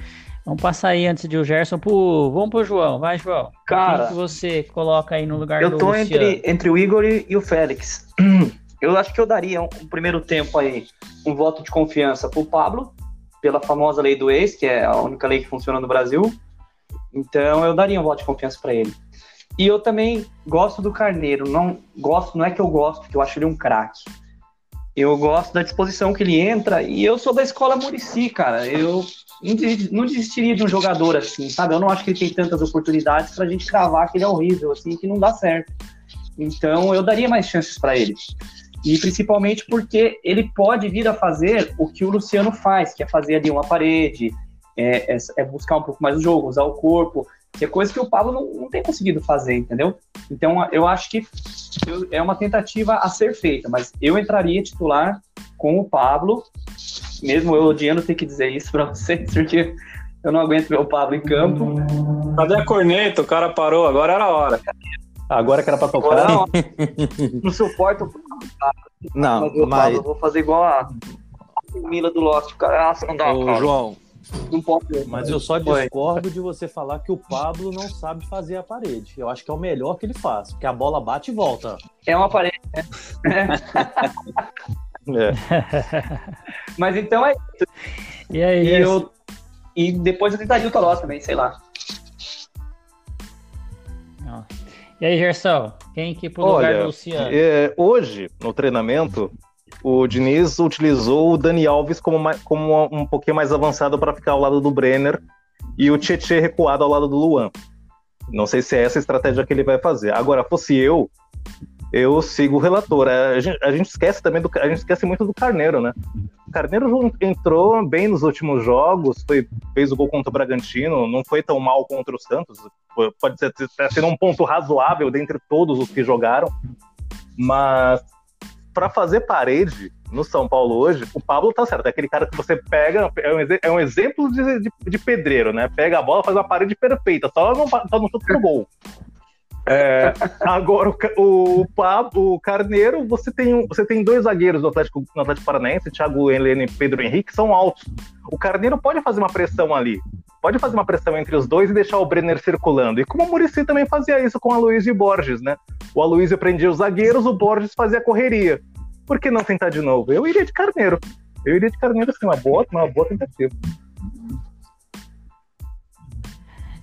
Vamos passar aí antes de o Gerson pro. Vamos pro João. Vai, João. Cara. Quem que você coloca aí no lugar eu do Eu tô entre, entre o Igor e, e o Félix. *clears throat* Eu acho que eu daria um, um primeiro tempo aí um voto de confiança pro Pablo, pela famosa lei do ex, que é a única lei que funciona no Brasil. Então eu daria um voto de confiança para ele. E eu também gosto do Carneiro. Não gosto, não é que eu gosto, que eu acho ele um craque. Eu gosto da disposição que ele entra e eu sou da escola Murici, cara. Eu não desistiria de um jogador assim, sabe? Eu não acho que ele tem tantas oportunidades pra gente cravar que ele é horrível, assim, que não dá certo. Então eu daria mais chances para ele. E principalmente porque ele pode vir a fazer o que o Luciano faz, que é fazer ali uma parede, é, é, é buscar um pouco mais o jogo, usar o corpo, que é coisa que o Pablo não, não tem conseguido fazer, entendeu? Então eu acho que é uma tentativa a ser feita, mas eu entraria titular com o Pablo, mesmo eu odiando ter que dizer isso para vocês, porque eu não aguento ver o Pablo em campo. Cadê a corneta? O cara parou, agora era a hora. Agora que era pra tocar. Agora não, *laughs* não suporto. Não, Mas eu, mas, eu vou fazer igual a Mila do Lost. Cara, nossa, não dá, ô, cara. João, Não pode. mas eu só Oi. discordo de você falar que o Pablo não sabe fazer a parede. Eu acho que é o melhor que ele faz, porque a bola bate e volta. É uma parede. *laughs* É. *laughs* Mas então é E aí, E, eu, e depois eu tentaria o Taloss também, sei lá. E aí, Gerson, quem que pro lugar Olha, do Luciano? É, hoje, no treinamento, o Diniz utilizou o Dani Alves como, como um pouquinho mais avançado para ficar ao lado do Brenner e o Tietchan recuado ao lado do Luan. Não sei se é essa a estratégia que ele vai fazer. Agora, fosse eu, eu sigo o relator. A gente, a gente esquece também do, a gente esquece muito do Carneiro, né? O Carneiro entrou bem nos últimos jogos, foi, fez o gol contra o Bragantino, não foi tão mal contra o Santos. Pode ser tá sendo um ponto razoável dentre todos os que jogaram, mas para fazer parede no São Paulo hoje, o Pablo tá certo. É aquele cara que você pega, é um, é um exemplo de, de- de pedreiro, né? Pega a bola, faz uma parede perfeita, só não, só não chuta pro gol. É, agora, o, o Pablo, o Carneiro, você tem, você tem dois zagueiros do Atlético, no Atlético Paranaense, Thiago Helena e Pedro Henrique, são altos. O Carneiro pode fazer uma pressão ali. Pode fazer uma pressão entre os dois e deixar o Brenner circulando. E como o Murici também fazia isso com o Aloysio e Borges, né? O Aloysio prendia os zagueiros, o Borges fazia a correria. Por que não tentar de novo? Eu iria de Carneiro. Eu iria de Carneiro, assim, uma boa, uma boa tentativa.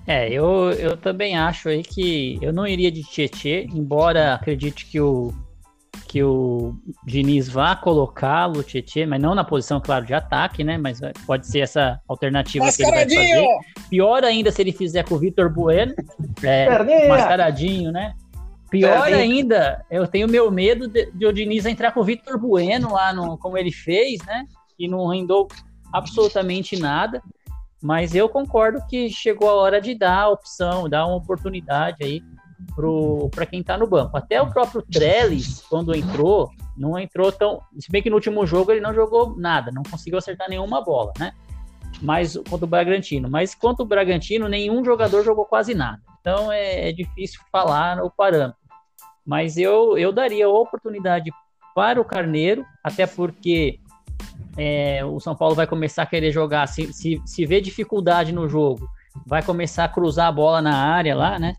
É, eu, eu também acho aí que eu não iria de Tietê, embora acredite que o, que o Diniz vá colocá-lo, Tietê, mas não na posição, claro, de ataque, né? Mas pode ser essa alternativa que ele vai fazer. Pior ainda se ele fizer com o Vitor Bueno, é, mascaradinho, né? Pior Perninha. ainda, eu tenho meu medo de, de o Diniz entrar com o Vitor Bueno lá, no, como ele fez, né? Que não rendou absolutamente nada. Mas eu concordo que chegou a hora de dar a opção, dar uma oportunidade aí para quem está no banco. Até o próprio Trellis, quando entrou, não entrou tão. Se bem que no último jogo ele não jogou nada, não conseguiu acertar nenhuma bola, né? Mas contra o Bragantino. Mas contra o Bragantino, nenhum jogador jogou quase nada. Então é, é difícil falar o parâmetro. Mas eu, eu daria oportunidade para o Carneiro, até porque é, o São Paulo vai começar a querer jogar, se, se, se vê dificuldade no jogo, vai começar a cruzar a bola na área lá, né?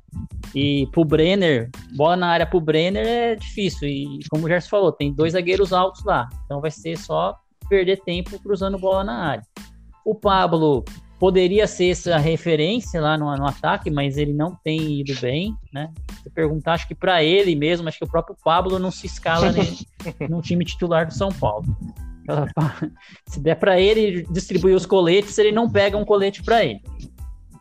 E pro Brenner, bola na área pro Brenner é difícil. E como o Gerson falou, tem dois zagueiros altos lá. Então vai ser só perder tempo cruzando bola na área. O Pablo poderia ser essa referência lá no, no ataque, mas ele não tem ido bem, né? Se perguntar, acho que para ele mesmo, acho que o próprio Pablo não se escala *laughs* no time titular do São Paulo. Se der para ele distribuir os coletes, ele não pega um colete para ele.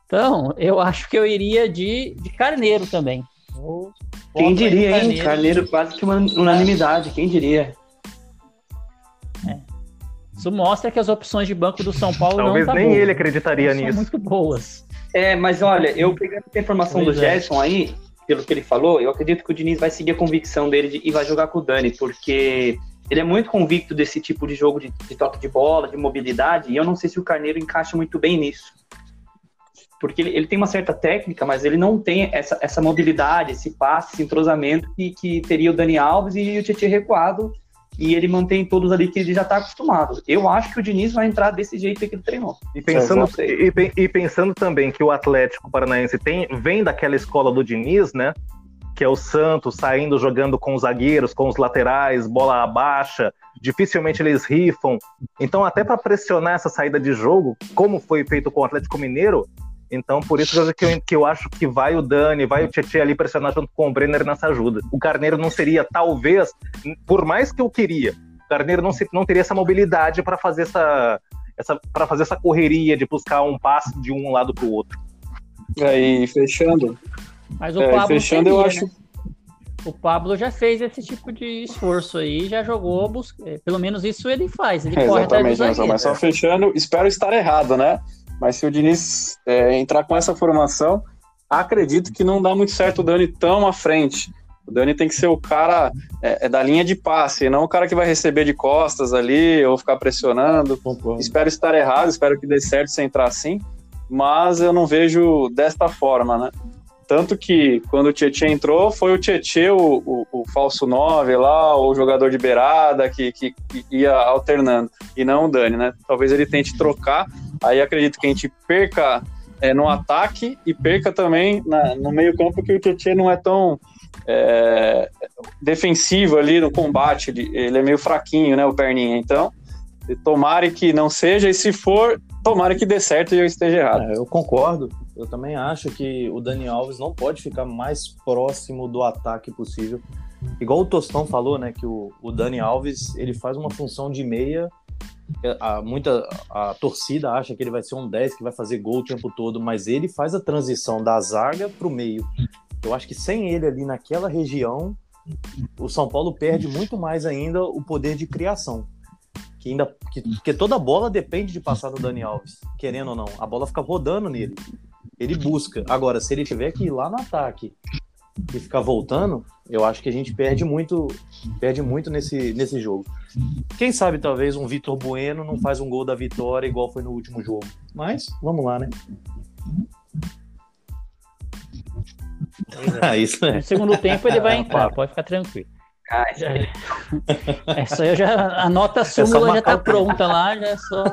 Então, eu acho que eu iria de, de carneiro também. Eu Quem diria, hein? Carneiro quase que uma unanimidade, quem diria? Isso mostra que as opções de banco do São Paulo Talvez não tá nem boa. ele acreditaria São nisso. muito boas. É, mas olha, eu pegando a informação Pois do é. Gerson aí, pelo que ele falou, eu acredito que o Diniz vai seguir a convicção dele de- e vai jogar com o Dani, porque ele é muito convicto desse tipo de jogo de, de toque de bola, de mobilidade, e eu não sei se o Carneiro encaixa muito bem nisso. Porque ele, ele tem uma certa técnica, mas ele não tem essa, essa mobilidade, esse passe, esse entrosamento que, que teria o Dani Alves e o Tietchan recuado, e ele mantém todos ali que ele já está acostumado. Eu acho que o Diniz vai entrar desse jeito que ele treinou. E pensando, Exato. e, e pensando também que o Atlético Paranaense tem, vem daquela escola do Diniz, né? Que é o Santos saindo jogando com os zagueiros, com os laterais, bola baixa, dificilmente eles rifam. Então, até para pressionar essa saída de jogo, como foi feito com o Atlético Mineiro, então por isso que eu, que eu acho que vai o Dani, vai o Tietchan ali pressionar junto com o Brenner nessa ajuda. O Carneiro não seria, talvez, por mais que eu queria, o Carneiro não, se, não teria essa mobilidade para fazer essa, essa para fazer essa correria de buscar um passe de um lado para o outro. Aí, fechando. Mas o É, Pablo fechando, teria, eu né? acho. O Pablo já fez esse tipo de esforço aí, já jogou, bus- é, pelo menos isso ele faz, ele É, corre exatamente, mas só fechando, espero estar errado, né? Mas se o Diniz é, entrar com essa formação, acredito que não dá muito certo o Dani tão à frente. O Dani tem que ser o cara é, é da linha de passe, não o cara que vai receber de costas ali ou ficar pressionando. Espero estar errado, espero que dê certo se entrar assim, mas eu não vejo desta forma, né? Tanto que quando o Tietchan entrou, foi o Tietchan, o, o, o, falso 9 lá, o jogador de beirada que, que, que, ia alternando, e não o Dani, né? Talvez ele tente trocar, aí acredito que a gente perca é, no ataque e perca também na, no meio campo, que o Tietchan não é tão é, defensivo ali no combate, ele, ele, é meio fraquinho, né, o perninha, então tomara que não seja, e se for, tomara que dê certo e eu esteja errado. É, eu concordo, eu também acho que o Dani Alves não pode ficar mais próximo do ataque possível. Igual o Tostão falou, né, que o, o Dani Alves ele faz uma função de meia. A, muita a torcida acha que ele vai ser um 10 que vai fazer gol o tempo todo, mas ele faz a transição da zaga para o meio. Eu acho que sem ele ali naquela região, o São Paulo perde muito mais ainda o poder de criação que ainda que, porque toda bola depende de passar no Dani Alves, querendo ou não. A bola fica rodando nele. Ele busca. Agora, se ele tiver que ir lá no ataque e ficar voltando, eu acho que a gente perde muito, perde muito nesse, nesse jogo. Quem sabe talvez um Vitor Bueno não faz um gol da vitória igual foi no último jogo. Mas vamos lá, né? É. *laughs* isso é. No segundo tempo ele vai *laughs* entrar, pode ficar tranquilo. Ah, já... Essa aí já, a nota é súmula é já tá pronta lá, já é só.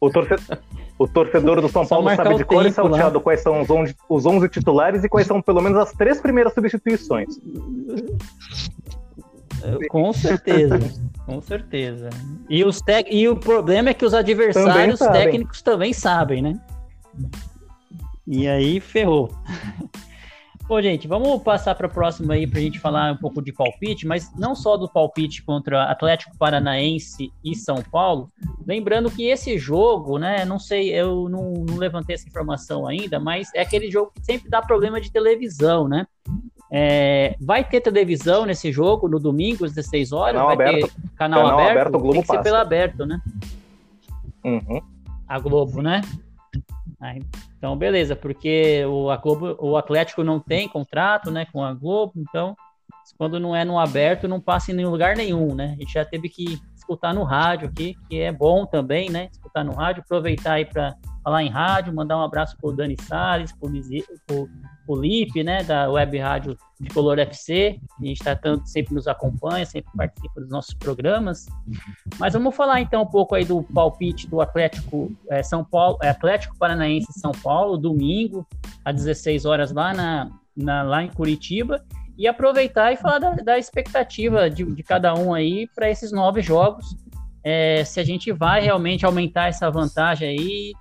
O torcedor, o torcedor do São Paulo sabe de cor e salteado quais são os 11, os 11 titulares e quais são pelo menos as três primeiras substituições. Com certeza, com certeza. E, os tec... e o problema é que os adversários também técnicos também sabem, né? E aí ferrou. Bom, gente, vamos passar para a próxima aí para a gente falar um pouco de palpite, mas não só do palpite contra Atlético Paranaense e São Paulo. Lembrando que esse jogo, né? Não sei, eu não, não levantei essa informação ainda, mas é aquele jogo que sempre dá problema de televisão, né? É, vai ter televisão nesse jogo no domingo às 16 horas? Canal vai aberto. ter canal, canal aberto? aberto Globo Tem que passa. ser pelo aberto, né? Uhum. A Globo, né? Então, beleza, porque o, a Globo, o Atlético não tem contrato né, com a Globo, então quando não é no aberto, não passa em nenhum lugar nenhum, né? A gente já teve que escutar no rádio aqui, que é bom também, né? Escutar no rádio, aproveitar aí para falar em rádio, mandar um abraço pro Dani Salles, pro, pro, pro Lipe, né, da Web Rádio de Color FC, gente está tanto, sempre nos acompanha, sempre participa dos nossos programas. Mas vamos falar então um pouco aí do palpite do Atlético é, São Paulo, é, Atlético Paranaense São Paulo, domingo, às 16 horas lá, na, na lá em Curitiba e aproveitar e falar da, da expectativa de, de, cada um aí para esses nove jogos. É, se a gente vai realmente aumentar essa vantagem aí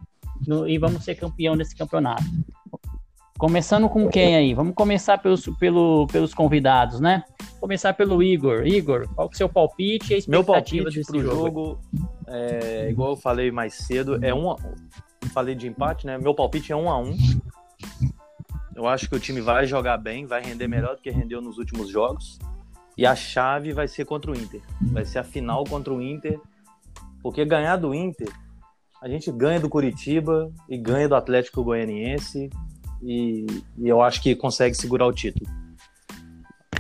no, e vamos ser campeão desse campeonato. Começando com quem aí? Vamos começar pelos, pelo, pelos convidados, né? Começar pelo Igor. Igor, qual que é o seu palpite e a expectativa Meu palpite desse pro jogo? jogo, é, igual eu falei mais cedo, é um. Falei de empate, né? Meu palpite é um a um. Eu acho que o time vai jogar bem, vai render melhor do que rendeu nos últimos jogos. E a chave vai ser contra o Inter. Vai ser a final contra o Inter. Porque ganhar do Inter, a gente ganha do Curitiba e ganha do Atlético Goianiense. E, e eu acho que consegue segurar o título.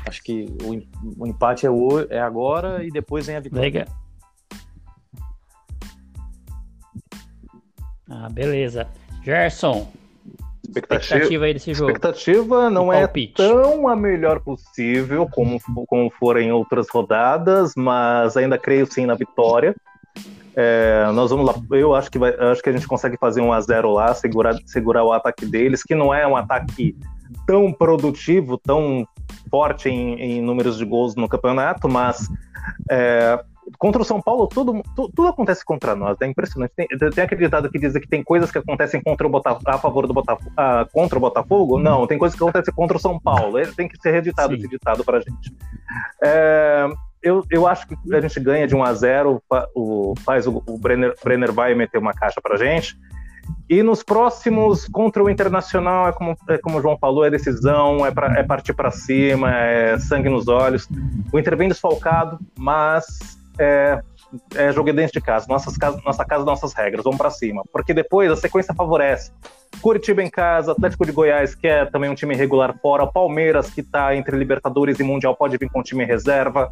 Acho que o, o empate é, o, é agora e depois vem a vitória. Legal. Ah, beleza. Gerson, Expectativa, expectativa aí desse jogo. expectativa não é tão a melhor possível como, como for em outras rodadas, mas ainda creio sim na vitória. É, nós vamos lá. Eu acho que, vai, acho que a gente consegue fazer um a 0 lá, segurar, segurar o ataque deles, que não é um ataque tão produtivo, tão forte em, em números de gols no campeonato, mas é, contra o São Paulo tudo, tu- tudo, acontece contra nós, é impressionante. Tem, tem aquele ditado que diz que tem coisas que acontecem contra o Botafogo, a favor do Botafogo, ah, contra o Botafogo? Não, tem coisas que acontecem contra o São Paulo. Ele tem que ser reeditado esse ditado pra gente. É, eu, eu acho que a gente ganha de 1 a 0 fa- o, faz o, o Brenner, Brenner vai meter uma caixa pra gente. E nos próximos, contra o Internacional, é como, é como o João falou, é decisão, é, pra, é partir para cima, é sangue nos olhos. O Inter vem desfalcado, mas é, é jogo dentro de casa. Nossas casas, nossa casa, nossas regras, vamos para cima. Porque depois a sequência favorece. Curitiba em casa, Atlético de Goiás, que é também um time regular fora, Palmeiras, que está entre Libertadores e Mundial, pode vir com um time reserva.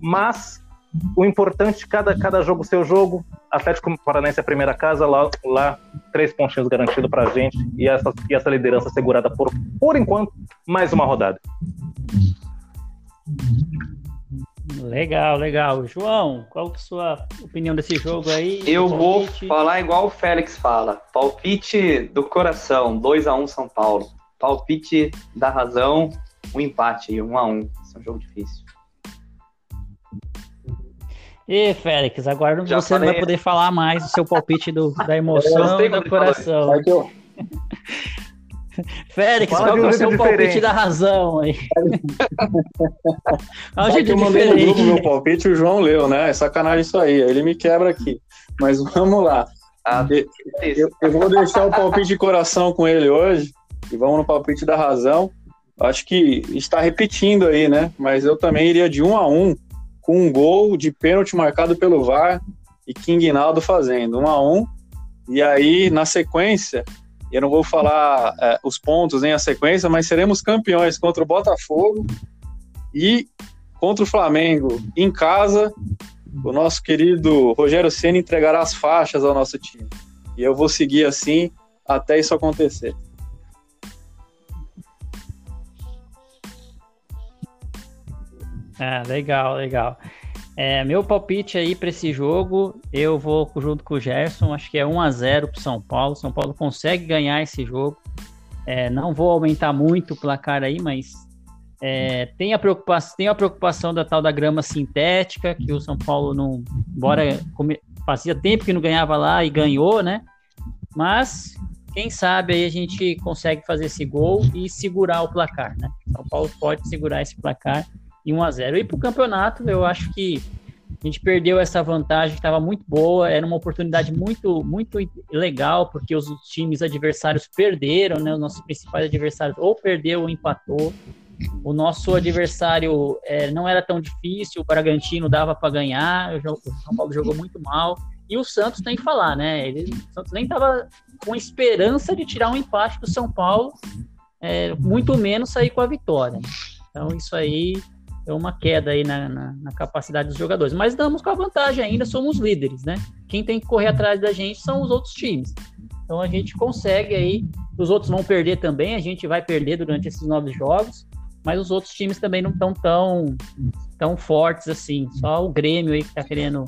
Mas o importante, cada, cada jogo seu jogo. Atlético Paranaense é a primeira casa, lá, lá três pontinhos garantidos para gente e essa, e essa liderança segurada por, por enquanto, mais uma rodada. Legal, legal. João, qual é a sua opinião desse jogo aí? Eu vou falar igual o Félix fala. Palpite do coração, 2 a 1 São Paulo. Palpite da razão, um empate aí, 1 a 1 Esse é um jogo difícil. E Félix, agora Já você falei. não vai poder falar mais do seu palpite do, da emoção e do coração. *laughs* Félix, qual que é o seu diferente. palpite da razão aí? *laughs* É um jeito eu mandei no grupo meu palpite o João leu, né? É sacanagem isso aí. Ele me quebra aqui. Mas *laughs* vamos lá. Ah, eu, eu, vou deixar o palpite de coração com ele hoje. E vamos no palpite da razão. Acho que está repetindo aí, né? Mas eu também iria de um a um com um gol de pênalti marcado pelo VAR e King Naldo fazendo um a um. E aí, na sequência, eu não vou falar é, os pontos nem a sequência, mas seremos campeões contra o Botafogo e contra o Flamengo em casa. O nosso querido Rogério Senna entregará as faixas ao nosso time. E eu vou seguir assim até isso acontecer. Ah, legal, legal. É, meu palpite aí para esse jogo, eu vou junto com o Gerson, acho que é 1 a 0 para São Paulo. São Paulo consegue ganhar esse jogo. É, não vou aumentar muito o placar aí, mas é, tem, a preocupação, tem a preocupação da tal da grama sintética, que o São Paulo não. Come, fazia tempo que não ganhava lá e ganhou, né? Mas quem sabe aí a gente consegue fazer esse gol e segurar o placar, né? São Paulo pode segurar esse placar e 1 a 0 E para o campeonato, eu acho que a gente perdeu essa vantagem que estava muito boa, era uma oportunidade muito, muito legal, porque os times adversários perderam, né? Os nossos principais adversários ou perdeu ou empatou. O nosso adversário é, não era tão difícil, o Bragantino dava para ganhar, o São Paulo jogou muito mal. E o Santos tem que falar, né? Ele, o Santos nem estava com esperança de tirar um empate do São Paulo, é, muito menos sair com a vitória. Então, isso aí é uma queda aí na, na, na, capacidade dos jogadores. Mas damos com a vantagem ainda, somos líderes, né? Quem tem que correr atrás da gente são os outros times. Então a gente consegue aí, os outros vão perder também, a gente vai perder durante esses nove jogos, mas os outros times também não estão tão, tão fortes assim. Só o Grêmio aí que está querendo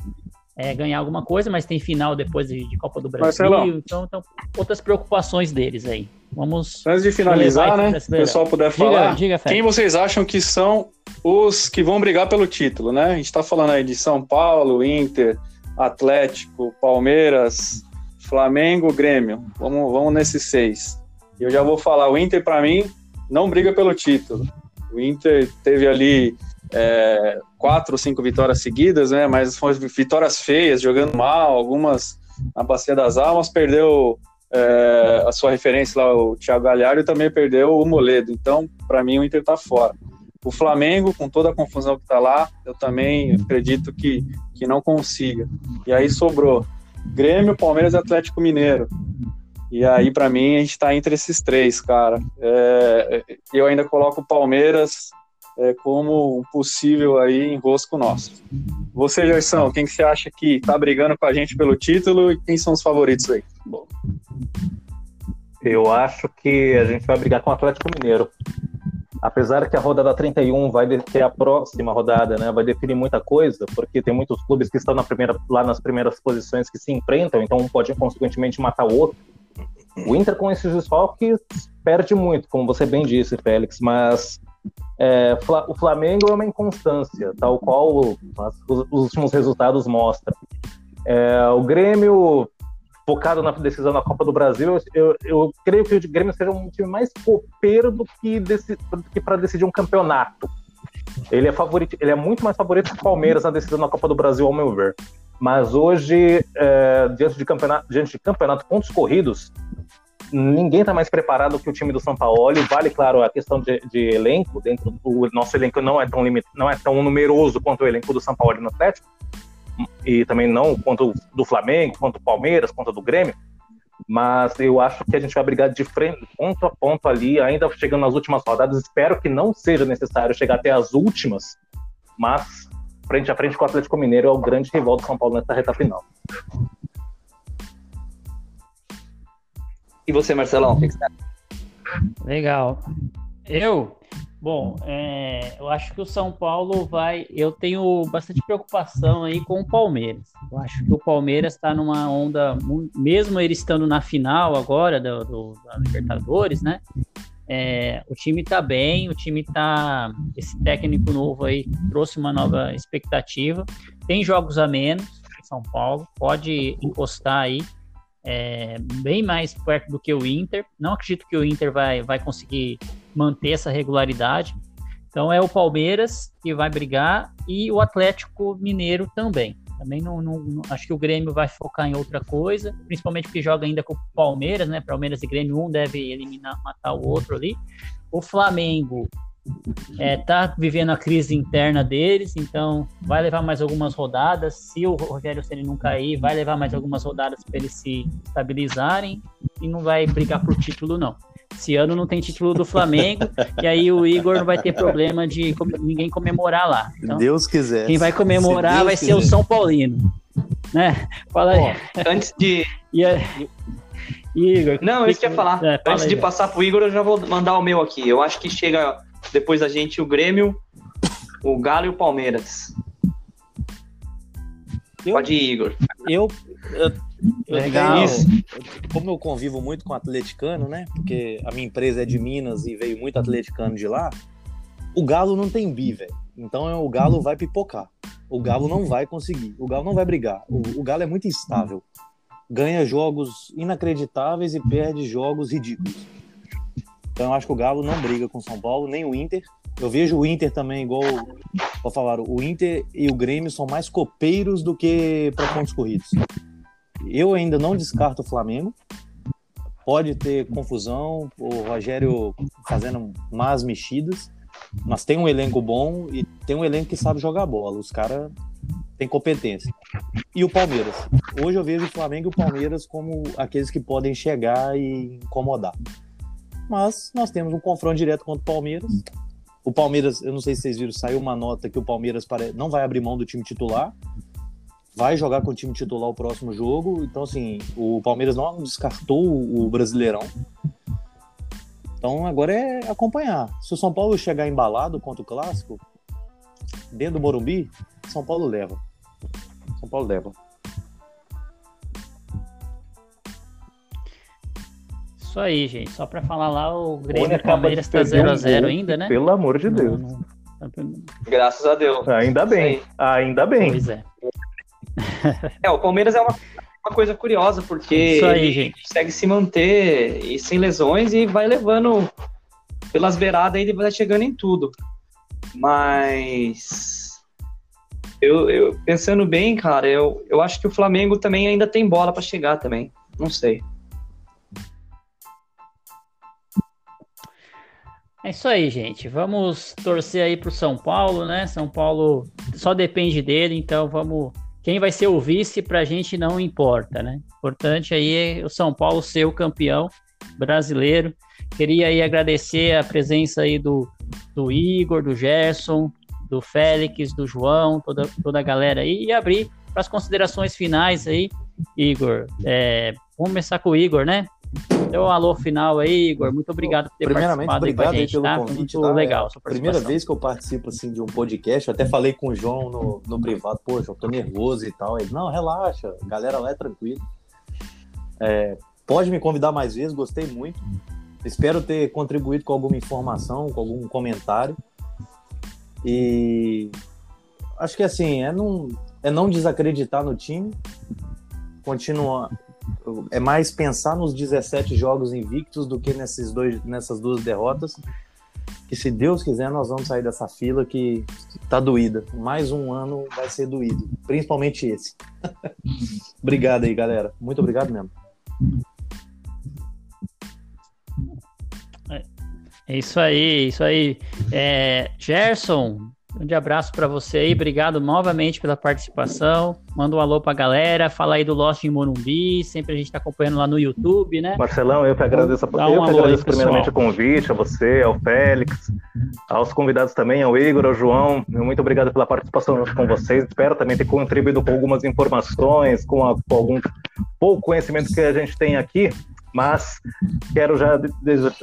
é, ganhar alguma coisa, mas tem final depois de, de Copa do Brasil, Marcelão. então, então outras preocupações deles aí. Vamos. Antes de finalizar, né? Se o pessoal puder falar, diga, diga, quem vocês acham que são os que vão brigar pelo título, né? A gente está falando aí de São Paulo, Inter, Atlético, Palmeiras, Flamengo, Grêmio. Vamos, vamos nesses seis. Eu já vou falar, o Inter para mim não briga pelo título. O Inter teve ali é, quatro ou cinco vitórias seguidas, né? Mas foram vitórias feias, jogando mal, algumas na Bacia das Almas, perdeu é, a sua referência lá, o Thiago Galhardo, também perdeu o Moledo. Então, para mim, o Inter está fora. O Flamengo, com toda a confusão que está lá, eu também acredito que, que não consiga. E aí sobrou Grêmio, Palmeiras e Atlético Mineiro. E aí, para mim, a gente está entre esses três, cara. É, eu ainda coloco o Palmeiras é, como um possível aí enrosco nosso. Você, Gerson, quem que você acha que está brigando com a gente pelo título e quem são os favoritos aí? Bom. Eu acho que a gente vai brigar com o Atlético Mineiro apesar que a rodada 31 vai ter a próxima rodada, né, vai definir muita coisa, porque tem muitos clubes que estão na primeira, lá nas primeiras posições que se enfrentam, então um pode consequentemente matar o outro. O Inter com esses desfalques perde muito, como você bem disse, Félix, mas é, o Flamengo é uma inconstância, tal qual os últimos resultados mostram. É, o Grêmio focado na decisão da Copa do Brasil, eu, eu creio que o Grêmio seja um time mais copeiro do que, que para decidir um campeonato. Ele é favorito, ele é muito mais favorito que o Palmeiras na decisão da Copa do Brasil, ao meu ver. Mas hoje, é, diante, de campeonato, diante de campeonato pontos corridos, ninguém está mais preparado que o time do São Paulo. Vale, claro, a questão de, de elenco. Dentro do nosso elenco não é tão limit, não é tão numeroso quanto o elenco do São Paulo no Atlético e também não quanto do Flamengo, quanto do Palmeiras, quanto do Grêmio, mas eu acho que a gente vai brigar de frente, ponto a ponto ali, ainda chegando nas últimas rodadas. Espero que não seja necessário chegar até as últimas, mas frente a frente com o Atlético Mineiro é o grande rival do São Paulo nessa reta final. E você, Marcelão? O que que você acha? Legal. Eu, bom, é, eu acho que o São Paulo vai. Eu tenho bastante preocupação aí com o Palmeiras. Eu acho que o Palmeiras está numa onda, mesmo ele estando na final agora do, do- da Libertadores, né? É, o time tá bem, o time tá. Esse técnico novo aí trouxe uma nova expectativa. Tem jogos a menos, São Paulo, pode encostar aí é, bem mais perto do que o Inter. Não acredito que o Inter vai, vai conseguir manter essa regularidade. Então é o Palmeiras que vai brigar e o Atlético Mineiro também. Também não, não- não- acho que o Grêmio vai focar em outra coisa, principalmente porque joga ainda com o Palmeiras, né? Palmeiras e Grêmio, um deve eliminar, matar o outro ali. O Flamengo é, tá vivendo a crise interna deles, então vai levar mais algumas rodadas. Se o Rogério Ceni não cair, vai levar mais algumas rodadas para eles se estabilizarem e não vai brigar por título, não. Esse ano não tem título do Flamengo, *laughs* e aí o Igor não vai ter problema de com- ninguém comemorar lá. Se Então, Deus quiser. quem vai Se comemorar Deus vai ser o quiser. São Paulino. Né? Fala aí. Antes de. E aí- Igor. Não, que isso que eu ia que- falar. é, fala Antes aí, de passar pro Igor, eu já vou mandar o meu aqui. Eu acho que chega depois da gente o Grêmio, o Galo e o Palmeiras. Eu- Pode ir, Igor. Eu, eu, eu Legal. Isso. como eu convivo muito com atleticano, né? Porque a minha empresa é de Minas e veio muito atleticano de lá. O Galo não tem bi, velho. Então é, o Galo vai pipocar. O Galo não vai conseguir. O Galo não vai brigar. O, o Galo é muito instável. Ganha jogos inacreditáveis e perde jogos ridículos. Então eu acho que o Galo não briga com o São Paulo, nem o Inter. Eu vejo o Inter também igual, vou falar, o Inter e o Grêmio são mais copeiros do que para pontos corridos. Eu ainda não descarto o Flamengo. Pode ter confusão, o Rogério fazendo más mexidas, mas tem um elenco bom e tem um elenco que sabe jogar bola. Os caras têm competência. E o Palmeiras. Hoje eu vejo o Flamengo e o Palmeiras como aqueles que podem chegar e incomodar. Mas nós temos um confronto direto contra o Palmeiras. O Palmeiras, eu não sei se vocês viram, saiu uma nota que o Palmeiras não vai abrir mão do time titular vai jogar com o time titular o próximo jogo. Então, assim, o Palmeiras não descartou o Brasileirão. Então, agora é acompanhar. Se o São Paulo chegar embalado contra o Clássico, dentro do Morumbi, São Paulo leva. São Paulo leva. Isso aí, gente. Só pra falar lá, o Grêmio e Palmeiras tá acaba de perder um 0x0 gol, ainda, né? Pelo amor de Deus. Não- não- Graças a Deus. Ainda bem. Ainda bem. Pois é. É, o Palmeiras é uma, uma coisa curiosa, porque Isso aí, consegue se manter e sem lesões e vai levando pelas beiradas, ele vai chegando em tudo. Mas eu, eu- pensando bem, cara, eu, eu acho que o Flamengo também ainda tem bola pra chegar também. Não sei. É isso aí, gente. Vamos torcer aí pro São Paulo, né? São Paulo só depende dele, então vamos. Quem vai ser o vice pra gente não importa, né? Importante aí é o São Paulo ser o campeão brasileiro. Queria aí agradecer a presença aí do, do Igor, do Gerson, do Félix, do João, toda, toda a galera aí e abrir para as considerações finais aí, Igor. É, vamos começar com o Igor, né? Então, um alô final aí, Igor. Muito obrigado por ter Primeiramente, participado aí com a obrigado gente, pelo tá? Convite. muito tá? legal É a primeira vez que eu participo assim, de um podcast. Eu até falei com o João no, no privado. Pô, João, tô nervoso e tal. Ele, não, relaxa. A galera lá é tranquilo. É, pode me convidar mais vezes, gostei muito. Espero ter contribuído com alguma informação, com algum comentário. E acho que assim, é não, é não desacreditar no time, continuar. É mais pensar nos 17 jogos invictos do que nesses dois, nessas duas derrotas. Que se Deus quiser, nós vamos sair dessa fila que tá doída. Mais um ano vai ser doído, principalmente esse. *laughs* obrigado aí, galera. Muito obrigado mesmo. É isso aí, isso aí. É, Gerson, um grande abraço para você aí. Obrigado novamente pela participação. Manda um alô pra galera. Fala aí do Lost em Morumbi. Sempre a gente tá acompanhando lá no YouTube, né? Marcelão, eu que agradeço, Dá um eu que agradeço aí, primeiramente pessoal. o convite, a você, ao Félix, aos convidados também, ao Igor, ao João. Muito obrigado pela participação junto com vocês. Espero também ter contribuído com algumas informações, com, a- com algum pouco conhecimento que a gente tem aqui. Mas quero já,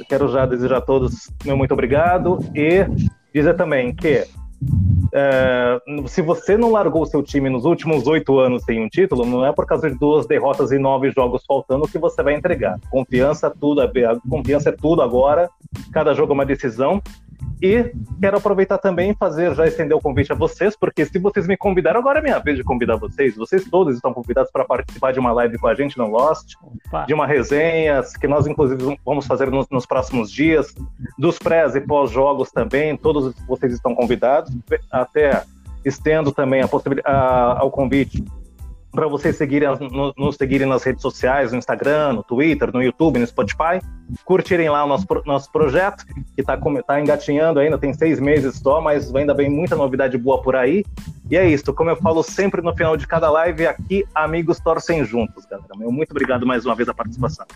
quero já desejar a todos meu muito obrigado e dizer também que é, se você não largou o seu time nos últimos oito anos sem um título, não é por causa de duas derrotas e nove jogos faltando que você vai entregar. Confiança tudo, é, confiança é tudo agora. Cada jogo é uma decisão. E quero aproveitar também e fazer, já estender o convite a vocês, porque se vocês me convidaram, agora é minha vez de convidar vocês. Vocês todos estão convidados para participar de uma live com a gente no Lost, Opa. de uma resenha, que nós, inclusive, vamos fazer nos, nos próximos dias, dos pré e pós-jogos também. Todos vocês estão convidados. Até estendo também a possibilidade, ao convite para vocês seguirem, nos seguirem nas redes sociais, no Instagram, no Twitter, no YouTube, no Spotify, curtirem lá o nosso, nosso projeto, que está tá engatinhando ainda, tem seis meses só, mas ainda vem muita novidade boa por aí. E é isso, como eu falo sempre no final de cada live, aqui amigos torcem juntos, galera. Meu muito obrigado mais uma vez a participação.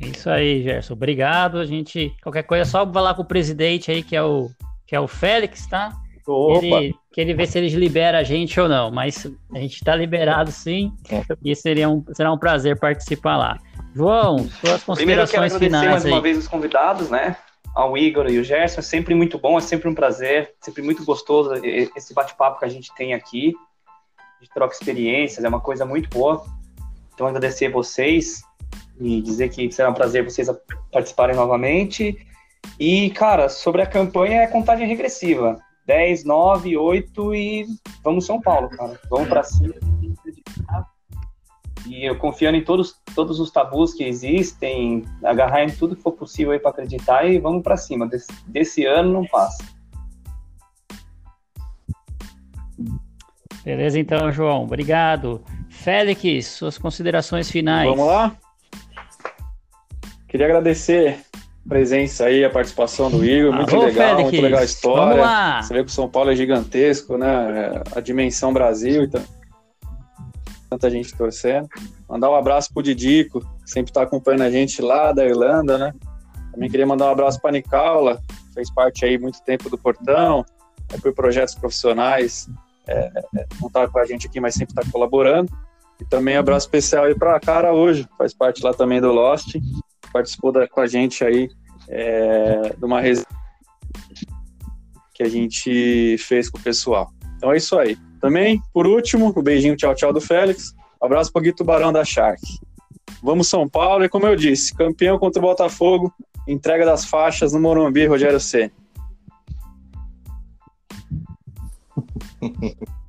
É isso aí, Gerson. Obrigado. A gente, qualquer coisa, é só falar com o presidente aí, que é o, que é o Félix, tá? Ele, que ele vê se eles liberam a gente ou não, mas a gente está liberado sim, e seria um, será um prazer participar lá. João, suas considerações Primeiro, finais mais aí. uma vez os convidados, né? Ao Igor e o Gerson, é sempre muito bom, é sempre um prazer, sempre muito gostoso esse bate-papo que a gente tem aqui. A gente troca experiências, é uma coisa muito boa. Então, agradecer vocês e dizer que será um prazer vocês participarem novamente. E, cara, sobre a campanha é contagem regressiva. 10, 9, 8 e vamos São Paulo, cara. Vamos para cima. E eu confiando em todos, todos os tabus que existem, agarrar em tudo que for possível aí para acreditar e vamos para cima. Desse, desse ano não passa. Beleza, então, João. Obrigado. Félix, suas considerações finais. Vamos lá? Queria agradecer presença aí, a participação do Igor, muito legal, Félix. muito legal a história. Você vê que o São Paulo é gigantesco, né? A dimensão Brasil, então tanta gente torcendo. Mandar um abraço pro Didico, que sempre está acompanhando a gente lá da Irlanda, né? Também queria mandar um abraço para Nicaula, fez parte aí muito tempo do Portão, é, por projetos profissionais, é, é, não está com a gente aqui, mas sempre está colaborando. E também um abraço especial aí para a Cara hoje, faz parte lá também do Lost participou da, com a gente aí é, de uma resenha que a gente fez com o pessoal. Então é isso aí. Também, por último, o beijinho tchau tchau do Félix. Um abraço para o Gui Tubarão da Shark. Vamos São Paulo e como eu disse, campeão contra o Botafogo, entrega das faixas no Morumbi, Rogério Ceni. *laughs*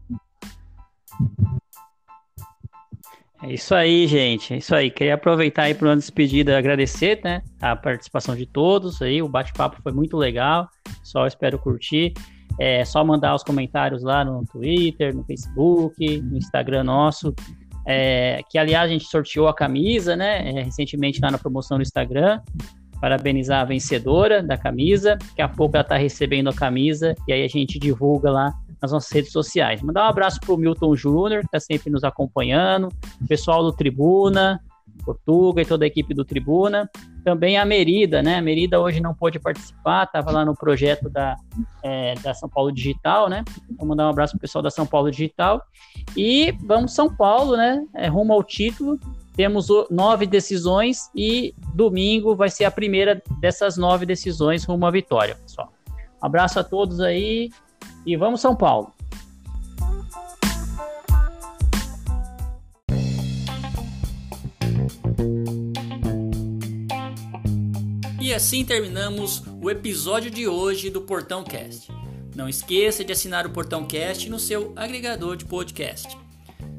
É isso aí, gente. É isso aí. Queria aproveitar aí para uma despedida, agradecer, né, a participação de todos aí. O bate-papo foi muito legal. Só espero curtir. É só mandar os comentários lá no Twitter, no Facebook, no Instagram nosso. É, que aliás a gente sorteou a camisa, né? É, recentemente lá na promoção no Instagram. Parabenizar a vencedora da camisa. Daqui a pouco ela está recebendo a camisa e aí a gente divulga lá nas nossas redes sociais. Mandar um abraço para o Milton Júnior, que está sempre nos acompanhando, o pessoal do Tribuna, Portuga e toda a equipe do Tribuna. Também a Merida, né? A Merida hoje não pôde participar, estava lá no projeto da, é, da São Paulo Digital, né? Vou mandar um abraço para o pessoal da São Paulo Digital. E vamos São Paulo, né? É, rumo ao título. Temos nove decisões e domingo vai ser a primeira dessas nove decisões rumo à vitória, pessoal. Abraço a todos aí e vamos São Paulo. E assim terminamos o episódio de hoje do Portão Cast. Não esqueça de assinar o Portão Cast no seu agregador de podcast.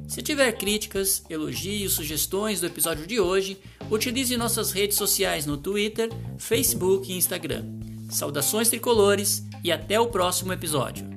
Se tiver críticas, elogios, sugestões do episódio de hoje, utilize nossas redes sociais no Twitter, Facebook e Instagram. Saudações tricolores e até o próximo episódio.